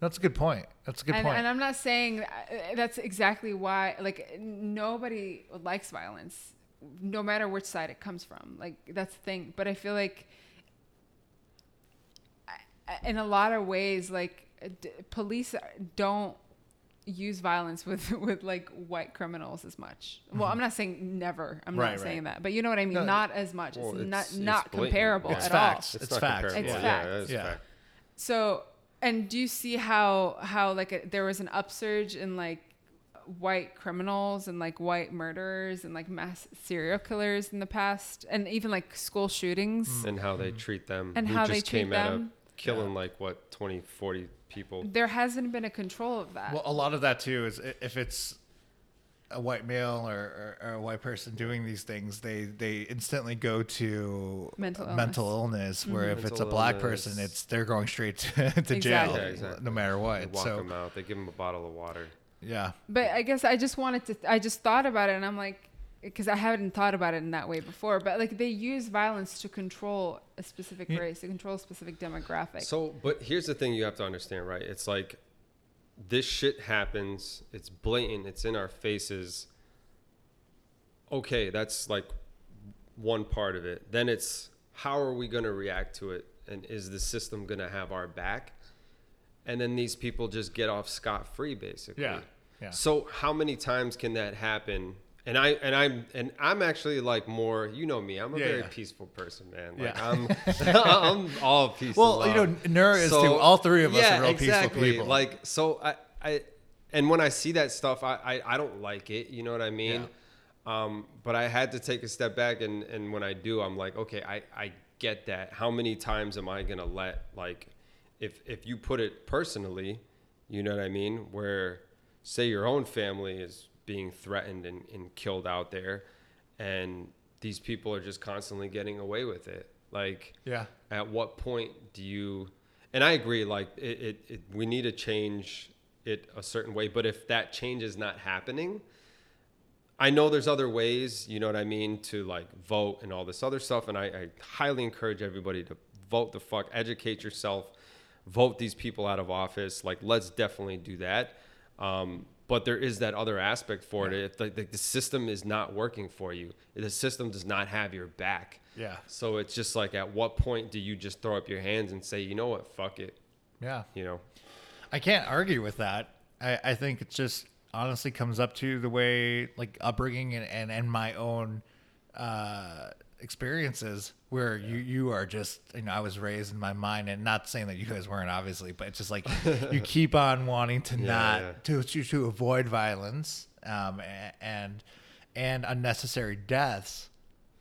That's a good point. That's a good and, point. and I'm not saying uh, that's exactly why. Like nobody likes violence, no matter which side it comes from. Like that's the thing. But I feel like, in a lot of ways, like d- police don't use violence with (laughs) with like white criminals as much. Well, I'm not saying never. I'm Mm-hmm. Right, not saying right. that. But you know what I mean. No, not as much. Well, it's, it's- not it's not blatant. comparable It's at facts. all. It's not facts. comparable. It's yeah, facts. that is Yeah. fact. So, and do you see how how like a, there was an upsurge in like white criminals and like white murderers and like mass serial killers in the past, and even like school shootings? Mm. and how they mm. treat them And who how they just treat came out them. of killing like what 20 40 people There hasn't been a control of that. Well, a lot of that too is if it's a white male or, or, or a white person doing these things, they they instantly go to Mental mental illness. Mm-hmm. Where if it's a black illness. person, it's they're going straight to, (laughs) to jail, Exactly. Yeah, exactly. no matter they what. walk So them out they give them a bottle of water yeah, but I guess I just wanted to. I just thought about it, and I'm like, because I haven't thought about it in that way before. But like they use violence to control a specific race, to control a specific demographic. So, but here's the thing you have to understand, right? It's like this shit happens. It's blatant. It's in our faces. Okay, that's like one part of it. Then it's how are we going to react to it? And is the system going to have our back? And then these people just get off scot free, basically. Yeah, yeah. So how many times can that happen? And I and I'm and I'm actually like more. You know me. I'm a Yeah, very yeah. peaceful person, man. Like Yeah. I'm, (laughs) (laughs) I'm all peace. Well, you know, Nura is too. All three of us yeah, are real peaceful exactly. people. Like so, I, I, and when I see that stuff, I, I, I don't like it. You know what I mean? Um, but I had to take a step back, and and when I do, I'm like, okay, I, I get that. How many times am I gonna let like, if if you put it personally, you know what I mean? Where say your own family is being threatened and, and killed out there, and these people are just constantly getting away with it. Like, yeah, at what point do you and i agree like it, it, it we need to change it a certain way but if that change is not happening i know there's other ways you know what i mean to like vote and all this other stuff and i, I highly encourage everybody to vote the fuck educate yourself vote these people out of office like let's definitely do that um, but there is that other aspect for it if the, the, the system is not working for you the system does not have your back yeah, so it's just like, at what point do you just throw up your hands and say, you know what, fuck it, yeah. you know? I can't argue with that. I, I think it just honestly comes up to the way like upbringing and, and, and my own uh, experiences where you, you are just, you know, I was raised in my mind and not saying that you guys weren't obviously, but it's just like (laughs) you keep on wanting to Yeah, not yeah. to, to, to avoid violence um, and, and unnecessary deaths,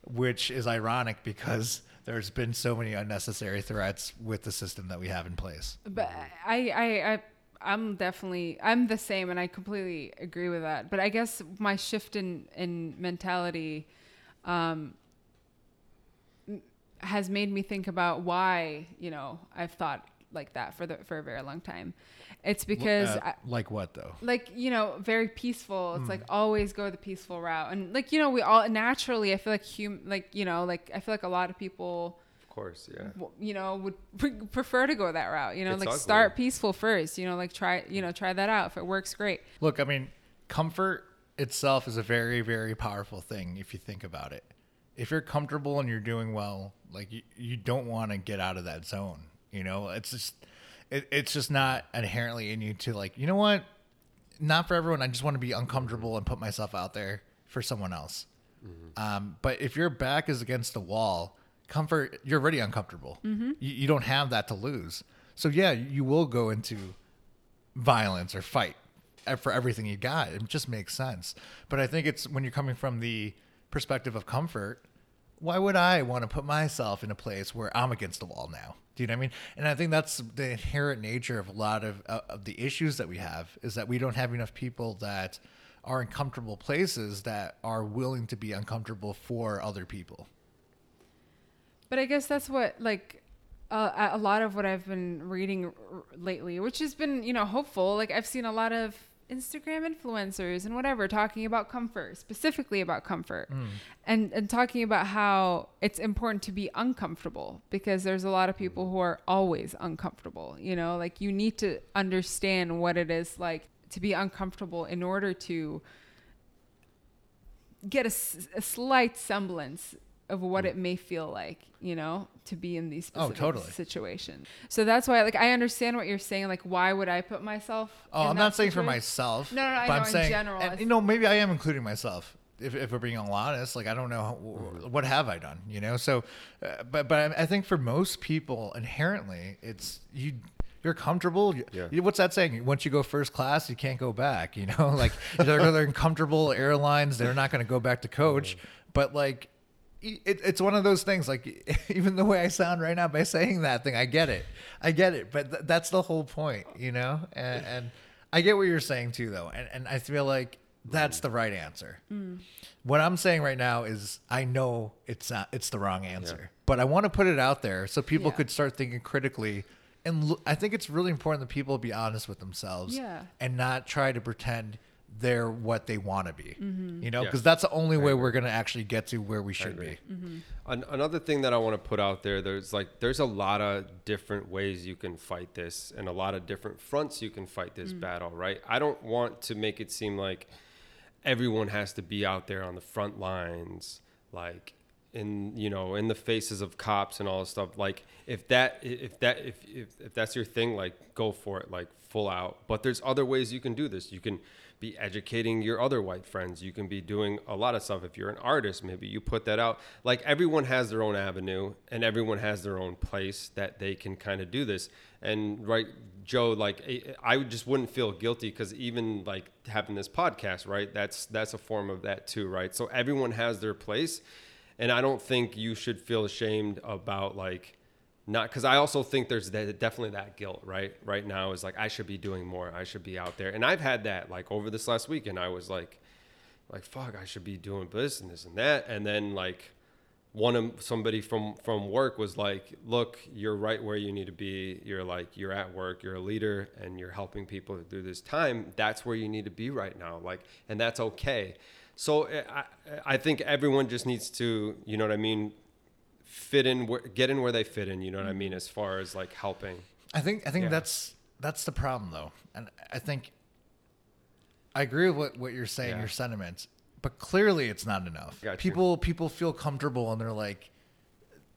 which is ironic because there's been so many unnecessary threats with the system that we have in place. But I, I, I, I'm definitely, I'm the same, and I completely agree with that. But I guess my shift in in mentality, um, m- has made me think about why you know I've thought like that for the for a very long time. It's because Uh, I, like what though? like you know very peaceful it's like always go the peaceful route and like you know we all naturally i feel like hum like you know like i feel like a lot of people Of course, yeah. w- you know would (laughs) pre- prefer to go that route you know It's like ugly. start peaceful first you know like try you know try that out if it works great Look, I mean, comfort itself is a very, very powerful thing if you think about it. If you're comfortable and you're doing well, like you, you don't want to get out of that zone. You know, it's just, it, it's just not inherently in you to like, you know what? Not for everyone. I just want to be uncomfortable and put myself out there for someone else. Um, but if your back is against the wall, comfort, you're already uncomfortable. You, you don't have that to lose. So yeah, you will go into violence or fight uh, for everything you got. It just makes sense. But I think it's when you're coming from the perspective of comfort, why would I want to put myself in a place where I'm against the wall now? Do you know what I mean? And I think that's the inherent nature of a lot of, uh, of the issues that we have is that we don't have enough people that are in comfortable places that are willing to be uncomfortable for other people. But I guess that's what like uh, a lot of what I've been reading r- lately, which has been you know hopeful. Like I've seen a lot of Instagram influencers and whatever talking about comfort, specifically about comfort, Mm. and and talking about how it's important to be uncomfortable because there's a lot of people who are always uncomfortable. You know, like you need to understand what it is like to be uncomfortable in order to get a slight semblance of what hmm. it may feel like, you know, to be in these specific Oh, totally. situations. So that's why, like, I understand what you're saying. Like, why would I put myself? Oh, in I'm that not saying for myself. No, no, no, I but know I'm in saying, general, and, you know, maybe I am including myself. If, if we're being all honest, like I don't know how, mm-hmm. what have I done, you know. So, uh, but but I, I think for most people, inherently, it's you. You're comfortable. Yeah. you- What's that saying? Once you go first class, you can't go back. You know, (laughs) like they're, they're in comfortable airlines. They're not going to go back to coach. Mm-hmm. But like, it, it's one of those things. Like (laughs) even the way I sound right now by saying that thing, I get it. I get it. But th- that's the whole point, you know. And, and I get what you're saying too, though. And and I feel like that's the right answer. Mm. What I'm saying right now is I know it's not it's the wrong answer, but I want to put it out there so people Yeah. could start thinking critically. And lo- I think it's really important that people be honest with themselves Yeah. and not try to pretend they're what they want to be. Mm-hmm. You know, Yeah. because that's the only way we're going to actually get to where we should be. agree. Mm-hmm. An- another thing that I want to put out there, there's like there's a lot of different ways you can fight this, and a lot of different fronts you can fight this mm. battle. Right? I don't want to make it seem like everyone has to be out there on the front lines, like in you know in the faces of cops and all this stuff. Like if that if that if if, if that's your thing, like go for it, like full out. But there's other ways you can do this. You can be educating your other white friends. You can be doing a lot of stuff. If you're an artist, maybe you put that out. Like everyone has their own avenue and everyone has their own place that they can kind of do this. And right, Joe, like I- just wouldn't feel guilty because even like having this podcast, right? That's that's a form of that too, right? So everyone has their place, and I don't think you should feel ashamed about like not because I also think there's that, definitely that guilt right? Right now is like I should be doing more. I should be out there. And I've had that like over this last weekend I was like like fuck I should be doing this and this and that. And then like one of somebody from from work was like look you're right where you need to be. You're like you're at work. You're a leader and you're helping people through this time. That's where you need to be right now. Like and that's okay. So eh, I I think everyone just needs to you know what I mean fit in where, get in where they fit in you know what i mean as far as like helping I think I think Yeah. that's that's the problem though, and I think I agree with what, what you're saying, Yeah. your sentiments, but clearly it's not enough. Got you. people people feel comfortable and they're like,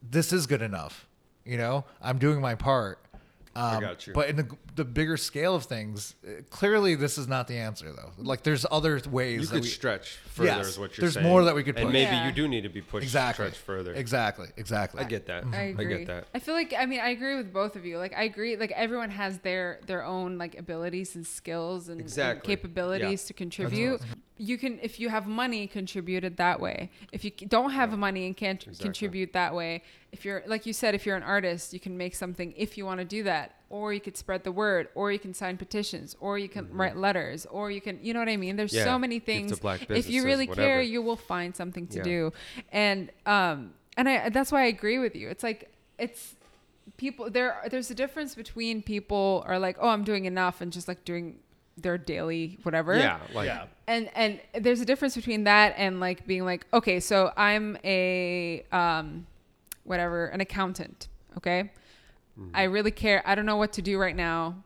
"This is good enough," you know. I'm doing my part. Um, got you. But in the, the bigger scale of things, uh, clearly this is not the answer though. Like there's other ways you that could we, stretch further Yes, is what you're there's saying There's more that we could and maybe Yeah. you do need to be pushed exactly stretch further Exactly, exactly. i get that I agree. get that I feel like I mean I agree with both of you. Like I agree. Like everyone has their their own like abilities and skills and, and capabilities Yeah. to contribute. You can if you have money contribute it that way. If you don't have money and can't Exactly. contribute that way, if you're like you said, if you're an artist, you can make something if you want to do that, or you could spread the word, or you can sign petitions, or you can write letters, or you can you know what I mean. There's Mm-hmm. Yeah. so many things. black if you really whatever. care, you will find something to Yeah. do, and um and I that's why I agree with you. It's like it's people there there's a difference between people are like oh i'm doing enough and just like doing their daily whatever. Yeah like yeah. and and there's a difference between that and like being like okay so i'm a um whatever an accountant okay? I really care. I don't know what to do right now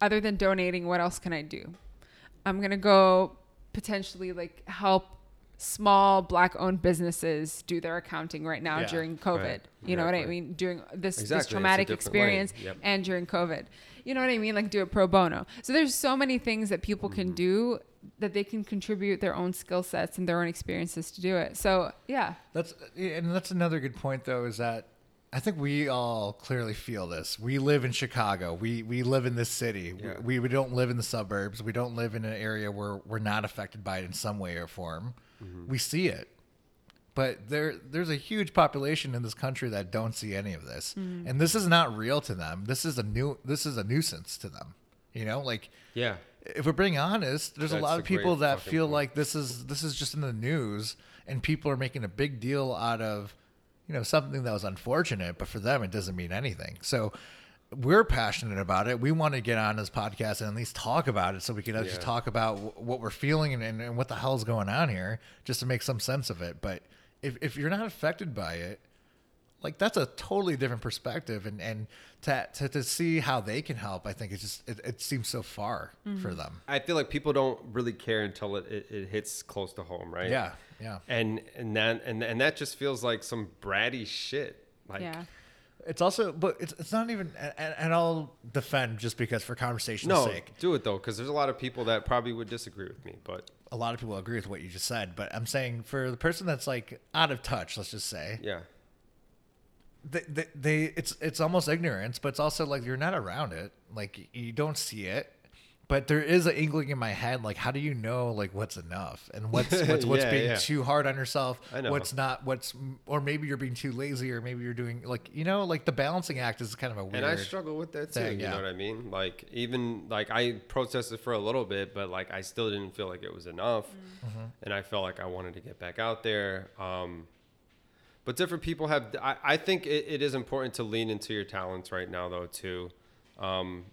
other than donating. What else can i do? I'm gonna go potentially like help small black owned businesses do their accounting right now Yeah, during covid. Right, you know what i mean? During this, Exactly, this traumatic experience yep. and during covid you know what i mean like do it pro bono so there's so many things that people can Mm-hmm. do that they can contribute their own skill sets and their own experiences to do it so yeah That's and that's another good point though is that I think we all clearly feel this. We live in Chicago. We we live in this city. Yeah. We, we don't live in the suburbs. We don't live in an area where we're not affected by it in some way or form. Mm-hmm. We see it. But there there's a huge population in this country that don't see any of this. Mm. And this is not real to them. This is a new this is a nuisance to them. You know, like Yeah. if we're being honest, there's a lot of people that feel point. like this is this is just in the news and people are making a big deal out of you know something that was unfortunate, but for them it doesn't mean anything. So we're passionate about it. We want to get on this podcast and at least talk about it so we can just Yeah. talk about w- what we're feeling and, and, and what the hell's going on here just to make some sense of it. But if, if you're not affected by it, like that's a totally different perspective and and to to, to see how they can help i think it's just it, it seems so far mm-hmm. for them I feel like people don't really care until it, it, it hits close to home, right? yeah yeah And and that and, and that just feels like some bratty shit. Like yeah. it's also but it's, it's not even and, and i'll defend just because for conversation's no, sake do it though, because there's a lot of people that probably would disagree with me. But a lot of people agree with what you just said but i'm saying for the person that's like out of touch let's just say yeah, they, they, they it's it's almost ignorance but it's also like you're not around it. Like you don't see it but there is an inkling in my head like how do you know like what's enough and (laughs) what's what's, what's Yeah, being yeah. too hard on yourself I know. what's not what's or maybe you're being too lazy or maybe you're doing like you know like the balancing act is kind of a weird and I struggle with that too. thing, you yeah. know what I mean? Like even like I protested for a little bit, but like I still didn't feel like it was enough, Mm-hmm. and I felt like I wanted to get back out there. Um, but different people have. I, I think it, it is important to lean into your talents right now, though too. Um,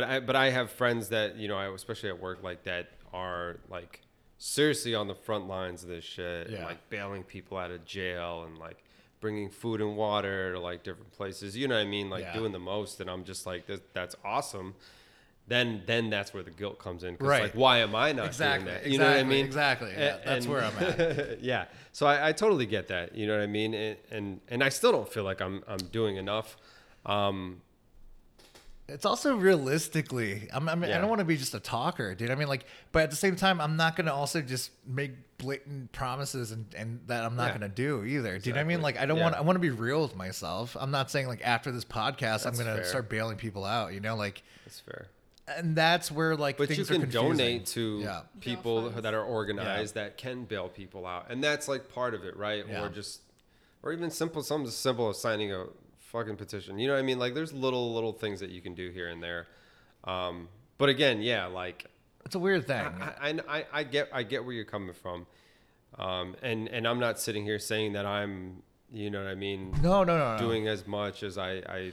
but I but I have friends that you know, I, especially at work, like that are like seriously on the front lines of this shit, Yeah. like bailing people out of jail and like bringing food and water to like different places. You know what I mean? Like Yeah. doing the most, and I'm just like, that, that's awesome. Then then that's where the guilt comes in. 'cause, Right. Like, why am I not Exactly, doing that? You know what I exactly, mean? exactly. Yeah, that's where I'm at. (laughs) yeah. So I, I totally get that. You know what I mean? And, and and I still don't feel like I'm I'm doing enough. Um, It's also realistically, I'm, I mean, I don't want to be just a talker, dude. I mean, like, but at the same time, I'm not going to also just make blatant promises and, and that I'm not Yeah. going to do either. Do you know what I mean? Like, I don't Yeah. want, I want to be real with myself. I'm not saying like after this podcast, I'm going to fair. start bailing people out, you know, like, that's fair. and that's where like But things you can confusing. donate to Yeah. people funds. that are organized that can bail people out, and that's like part of it, right? Yeah. Or just, or even simple, something as simple as signing a fucking petition. You know what I mean? Like, there's little little things that you can do here and there. Um, but again, yeah, like It's a weird thing. I, I, I, I get I get where you're coming from, um, and and I'm not sitting here saying that I'm, you know what I mean, no, no, no, no. doing as much as I, I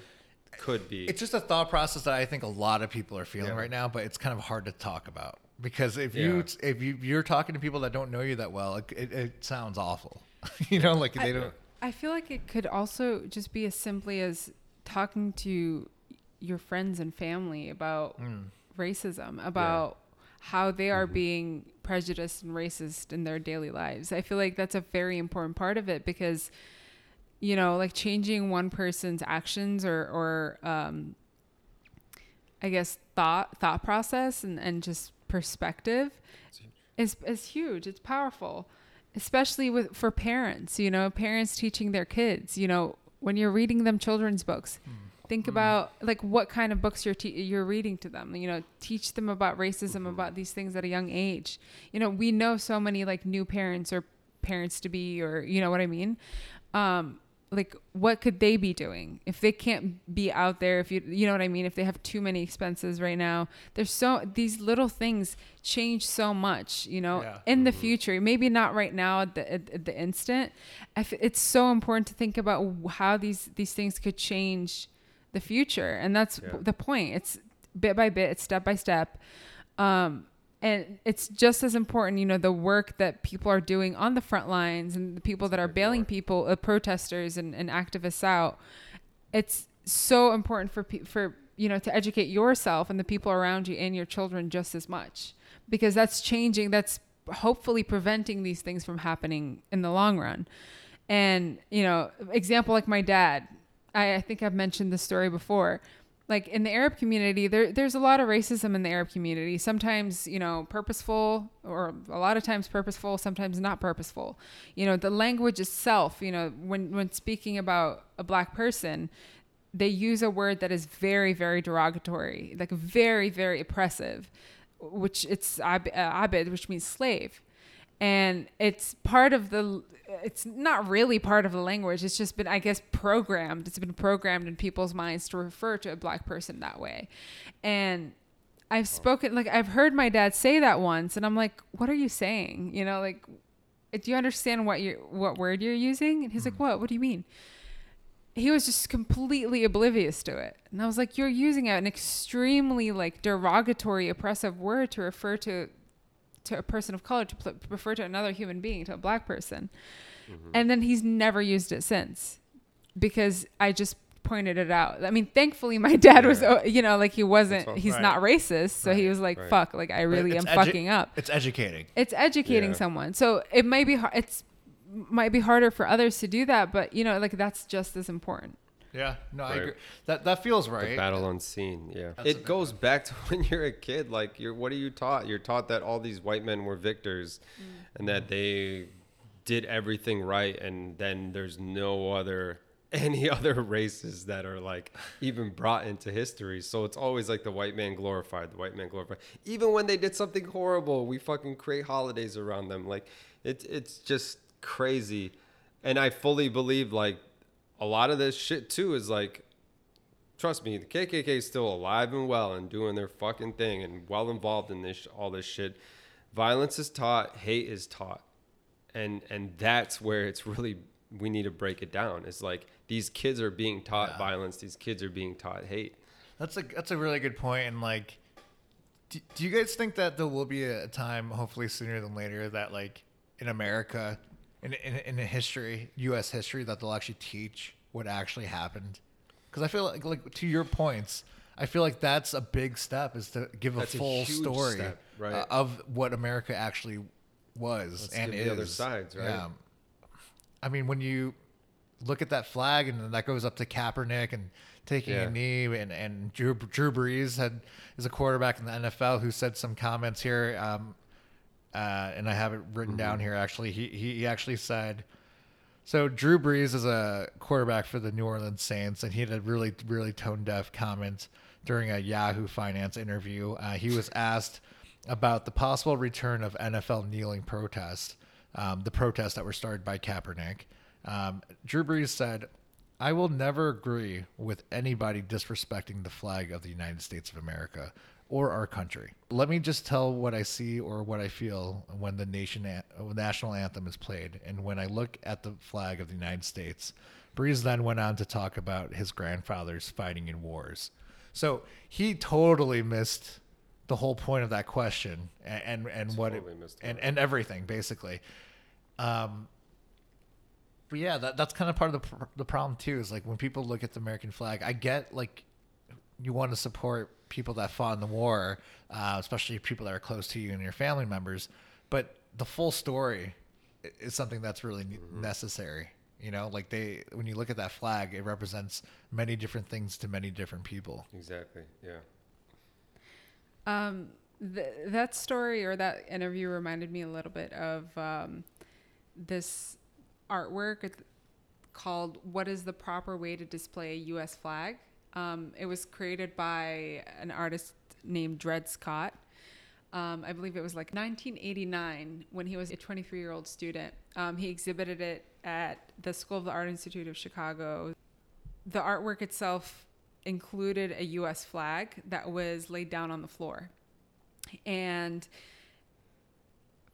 could be. it's just a thought process that I think a lot of people are feeling Yeah. right now, but it's kind of hard to talk about because if you Yeah. if you you're talking to people that don't know you that well, it, it, it sounds awful. (laughs) you know, like they don't. I feel like it could also just be as simply as talking to your friends and family about Mm. racism, about how they are being prejudiced and racist in their daily lives. I feel like that's a very important part of it because, you know, like changing one person's actions or, or um, I guess thought thought process and, and just perspective is is huge. It's powerful, especially with for parents. You know, parents teaching their kids. You know, when you're reading them children's books, mm. think mm. about like what kind of books you're te- you're reading to them. You know, teach them about racism, mm-hmm. about these things at a young age. You know, we know so many like new parents or parents to be, or you know what I mean. Um, like what could they be doing? If they can't be out there if you you know what i mean? If they have too many expenses right now there's so these little things change so much you know Yeah. in the future. Maybe not right now at the at, at the instant. I f- it's so important to think about how these these things could change the future. And that's Yeah. the point. It's bit by bit it's step by step. Um and it's just as important, you know, the work that people are doing on the front lines and the people that are bailing people, uh, protesters and, and activists out. It's so important for pe- for you know to educate yourself and the people around you and your children just as much because that's changing. That's hopefully preventing these things from happening in the long run. And you know, example like my dad. I, I think I've mentioned this story before like in the Arab community, there there's a lot of racism in the Arab community. Sometimes, you know, purposeful or a lot of times purposeful, sometimes not purposeful. You know, the language itself, you know, when when speaking about a black person, they use a word that is very very derogatory, like very very oppressive, which it's ab- uh, abid, which means slave. And it's part of the it's not really part of the language. It's just been i guess programmed. It's been programmed in people's minds to refer to a black person that way. And i've spoken like i've heard my dad say that once and i'm like what are you saying? You know like do you understand what you what word you're using? And he's like mm. what? What do you mean? He was just completely oblivious to it. And i was like you're using an extremely like derogatory oppressive word to refer to to a person of color to pl- refer to another human being to a black person Mm-hmm. and then he's never used it since because i just pointed it out i mean thankfully my (laughs) dad was Yeah. uh, you know like he wasn't all. he's Right. not racist so he was like Right. fuck like i really am edu- fucking up It's educating. it's educating Yeah. someone so it might be it's might be harder for others to do that but you know like that's just as important Yeah, no, I agree. That that feels The right. battle unseen, yeah. That's it big goes back to (laughs) when you're a kid. Like, you're what are you taught? You're taught that all these white men were victors, mm. and that they did everything right, and then there's no other (laughs) any other races that are like even brought into history. So it's always like the white man glorified, the white man glorified. Even when they did something horrible, we fucking create holidays around them. Like, it's it's just crazy, and I fully believe like a lot of this shit too is like trust me, the KKK is still alive and well and doing their fucking thing and well involved in this all this shit. Violence is taught, hate is taught, and and that's where it's really we need to break it down. It's like these kids are being taught Yeah. violence, these kids are being taught hate. That's a that's a really good point. And like, do, do you guys think that there will be a time, hopefully sooner than later, that like in America, in in, in the history, U.S. history, that they'll actually teach what actually happened? Because I feel like like to your points. I feel like that's a big step is to give a That's a full huge story step, right. uh, of what America actually was Let's and is. the other sides, right? Yeah. I mean, when you look at that flag and then that goes up to Kaepernick and taking Yeah. a knee, and, and Drew, Drew Brees had is a quarterback in the NFL who said some comments here, um, uh, and I have it written Mm-hmm. down here. Actually, he he actually said. So Drew Brees is a quarterback for the New Orleans Saints, and he had a really, really tone deaf comment during a Yahoo Finance interview. Uh, he was asked about the possible return of NFL kneeling protests, um, the protests that were started by Kaepernick. Um, Drew Brees said, "I will never agree with anybody disrespecting the flag of the United States of America." Or our country. Let me just tell what I see or what I feel when the nation national anthem is played, and when I look at the flag of the United States. Brees then went on to talk about his grandfathers fighting in wars. So he totally missed the whole point of that question and and, and what it, and, and everything basically. Um, but yeah, that, that's kind of part of the pr- the problem too. Is like when people look at the American flag, I get like you want to support people that fought in the war, uh, especially people that are close to you and your family members. But the full story is something that's really ne- necessary. You know, like they when you look at that flag, it represents many different things to many different people. Exactly. Yeah. Um, th- that story or that interview reminded me a little bit of um, this artwork called "What is the proper way to display a U.S. flag?" Um, it was created by an artist named Dread Scott. Um, I believe it was like 1989 when he was a 23 year old student. Um, he exhibited it at the School of the Art Institute of Chicago. The artwork itself included a U.S. flag that was laid down on the floor. And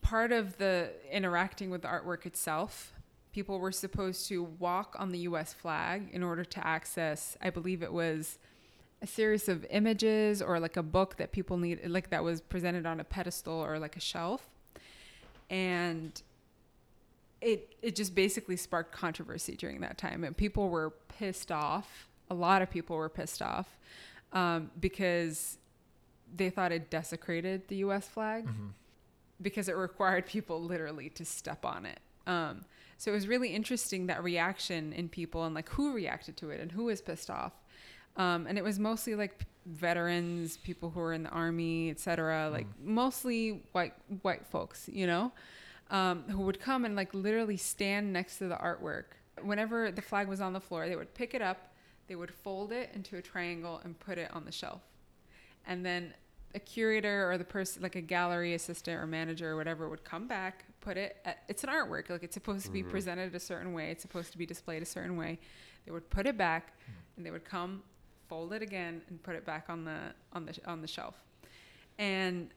part of the interacting with the artwork itself, people were supposed to walk on the U.S. flag in order to access, I believe it was a series of images or like a book that people need, like that was presented on a pedestal or like a shelf. And it it just basically sparked controversy during that time, and people were pissed off. A lot of people were pissed off um, because they thought it desecrated the U.S. flag because it required people literally to step on it. Um, so it was really interesting that reaction in people and like who reacted to it and who was pissed off. Um, and it was mostly like veterans, people who were in the army, etc. Like mostly white white folks, you know, um, who would come and like literally stand next to the artwork. Whenever the flag was on the floor, they would pick it up, they would fold it into a triangle and put it on the shelf. And then a curator or the person, like a gallery assistant or manager or whatever, would come back, put it. At, it's an artwork. Like it's supposed to be mm-hmm. presented a certain way. It's supposed to be displayed a certain way. They would put it back, mm. and they would come, fold it again, and put it back on the on the on the shelf. And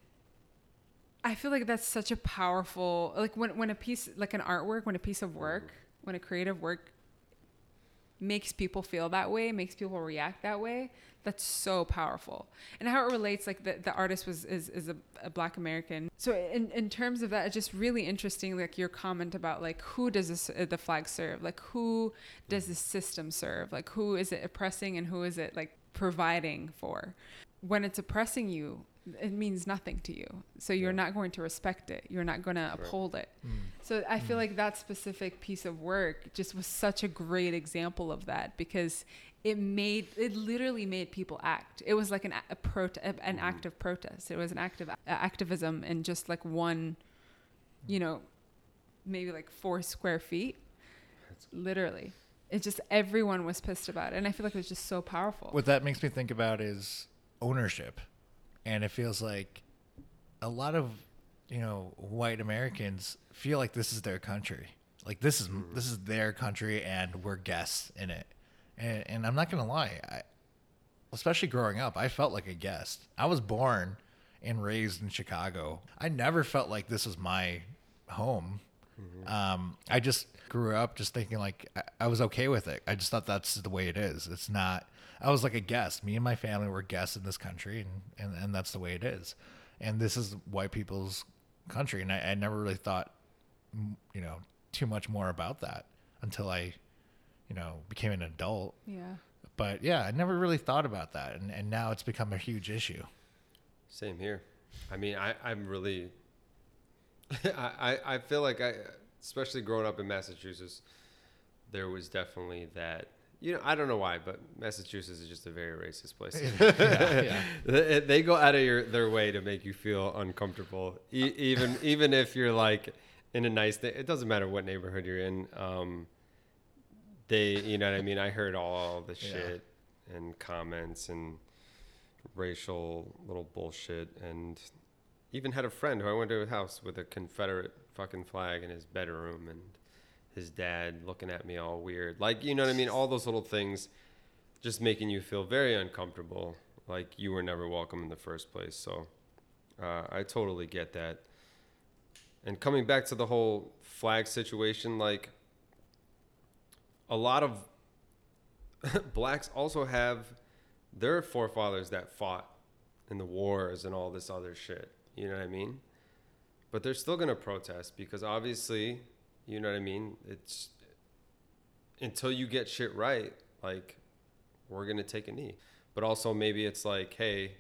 I feel like that's such a powerful like when when a piece like an artwork, when a piece of mm-hmm. work, when a creative work makes people feel that way, makes people react that way, that's so powerful. And how it relates, like the, the artist was is, is a, a black American. So in, in terms of that, it's just really interesting, like your comment about like who does this, uh, the flag serve? Like who does the system serve? Like who is it oppressing and who is it like providing for? When it's oppressing you, it means nothing to you. So you're Yeah. not going to respect it. You're not going to Right. uphold it. So I feel like that specific piece of work just was such a great example of that because it made it literally made people act. It was like an a, a prote- an mm-hmm. act of protest. It was an act of a- activism in just like one, you know, maybe like four square feet. Literally, it just everyone was pissed about it, and I feel like it was just so powerful. What that makes me think about is ownership. And it feels like a lot of, you know, white Americans feel like this is their country. Like this is mm-hmm. this is their country and we're guests in it. And, and I'm not going to lie, I especially growing up, I felt like a guest. I was born and raised in Chicago. I never felt like this was my home. Um, I just grew up just thinking like I, I was okay with it. I just thought that's the way it is. It's not. I was like a guest. Me and my family were guests in this country, and and, and that's the way it is. And this is white people's country, and I, I never really thought, you know, too much more about that until I, you know, became an adult. yeah. But yeah, I never really thought about that, and and now it's become a huge issue. Same here. I mean, I, I'm really, (laughs) I, I I feel like I, especially growing up in Massachusetts, there was definitely that. You know, I don't know why, but Massachusetts is just a very racist place. (laughs) Yeah, yeah. (laughs) they, they go out of your, their way to make you feel uncomfortable, e- even even if you're like in a nice. Th- it doesn't matter what neighborhood you're in. Um, they, you know what I mean. I heard all the Yeah. shit and comments and racial little bullshit, and even had a friend who I went to his house with a Confederate fucking flag in his bedroom, and his dad looking at me all weird, like you know what I mean. All those little things, just making you feel very uncomfortable, like you were never welcome in the first place. So, uh, I totally get that. And coming back to the whole flag situation, like a lot of (laughs) blacks also have their forefathers that fought in the wars and all this other shit. You know what I mean? But they're still going to protest because obviously, you know what I mean? It's until you get shit right, like we're going to take a knee. But also maybe it's like, hey,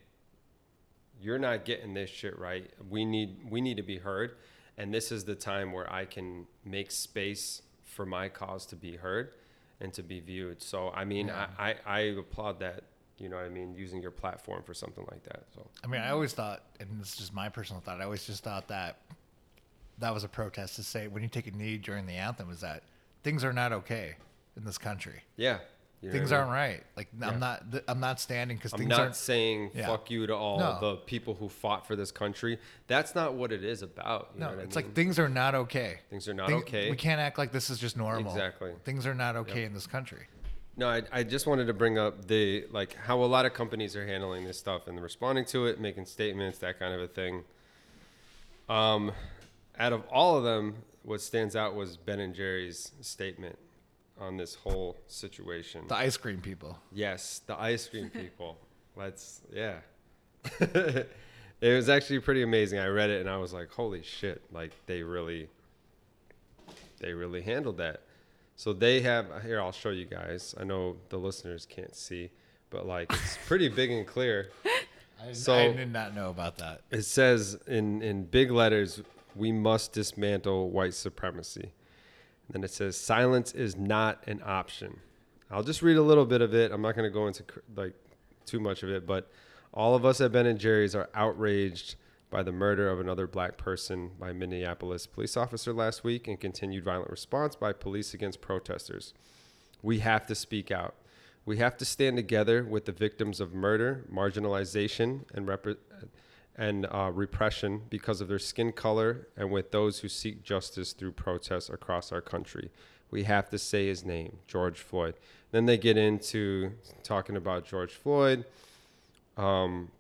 you're not getting this shit right. We need we need to be heard, and this is the time where I can make space for my cause to be heard and to be viewed. So I mean, Yeah. I, I I applaud that. You know what I mean? Using your platform for something like that. So I mean, I always thought, and this is just my personal thought, I always just thought that that was a protest to say when you take a knee during the anthem is that things are not okay in this country. yeah, you know things aren't mean? right. Like Yeah. I'm not, I'm not standing because I'm things not aren't. saying Yeah. fuck you to all No. the people who fought for this country. That's not what it is about. You No, it's I like things are not okay. things are not okay. We can't act like this is just normal. Exactly. Things are not okay in this country. No, I, I just wanted to bring up the like how a lot of companies are handling this stuff and responding to it, making statements, that kind of a thing. Um, out of all of them, what stands out was Ben and Jerry's statement on this whole situation. The ice cream people. Yes, the ice cream people. (laughs) Let's yeah. (laughs) it was actually pretty amazing. I read it and I was like, "Holy shit!" Like they really, they really handled that. So they have here. I'll show you guys. I know the listeners can't see, but like it's (laughs) pretty big and clear. I, So- I did not know about that. It says in in big letters, "We must dismantle white supremacy." And then it says, "Silence is not an option." I'll just read a little bit of it. I'm not going to go into like too much of it, but all of us at Ben and Jerry's are outraged by the murder of another black person by Minneapolis police officer last week and continued violent response by police against protesters. We have to speak out. We have to stand together with the victims of murder, marginalization, and, repre- and uh, repression because of their skin color and with those who seek justice through protests across our country. We have to say his name, George Floyd. Then they get into talking about George Floyd. Um,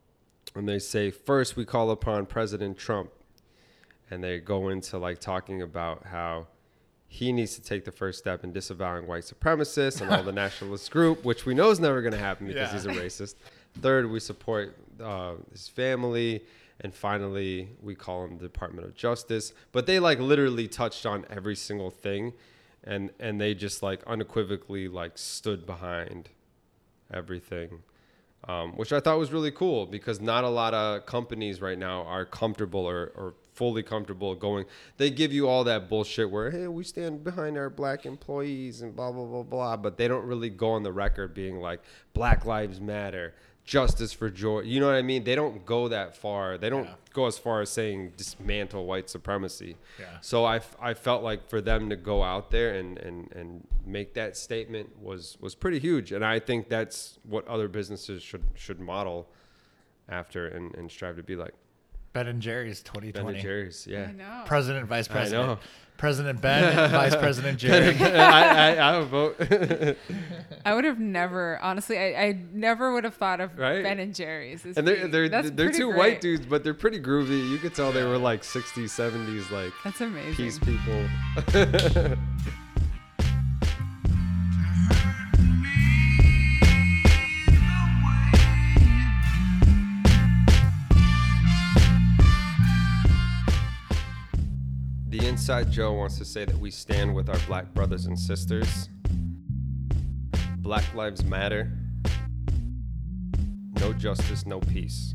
and they say, first, we call upon President Trump. And they go into like talking about how he needs to take the first step in disavowing white supremacists and all the (laughs) nationalist group, which we know is never going to happen because Yeah. he's a racist. Third, we support uh, his family. And finally, we call him the Department of Justice. But they like literally touched on every single thing. And, and they just like unequivocally like stood behind everything um, which I thought was really cool because not a lot of companies right now are comfortable or, or fully comfortable going. They give you all that bullshit where, hey, we stand behind our black employees and blah, blah, blah, blah. But they don't really go on the record being like, Black Lives Matter, justice for George. You know what I mean? They don't go that far. They don't Yeah. go as far as saying dismantle white supremacy. Yeah. So I, I felt like for them to go out there and, and, and make that statement was, was pretty huge. And I think that's what other businesses should should model after and, and strive to be like. Ben and Jerry's 2020. Ben 2020. and Jerry's, yeah. I know. President, Vice president. I President. know. President Ben, and (laughs) Vice President Jerry. I, I, I would vote. I would have never, honestly, I, I never would have thought of Right? Ben and Jerry's. and they're being- they're that's they're two great. white dudes, but they're pretty groovy. You could tell they were like 60s, 70s, like That's amazing. peace people. (laughs) Inside Joe wants to say that we stand with our black brothers and sisters. Black Lives Matter. No justice, no peace.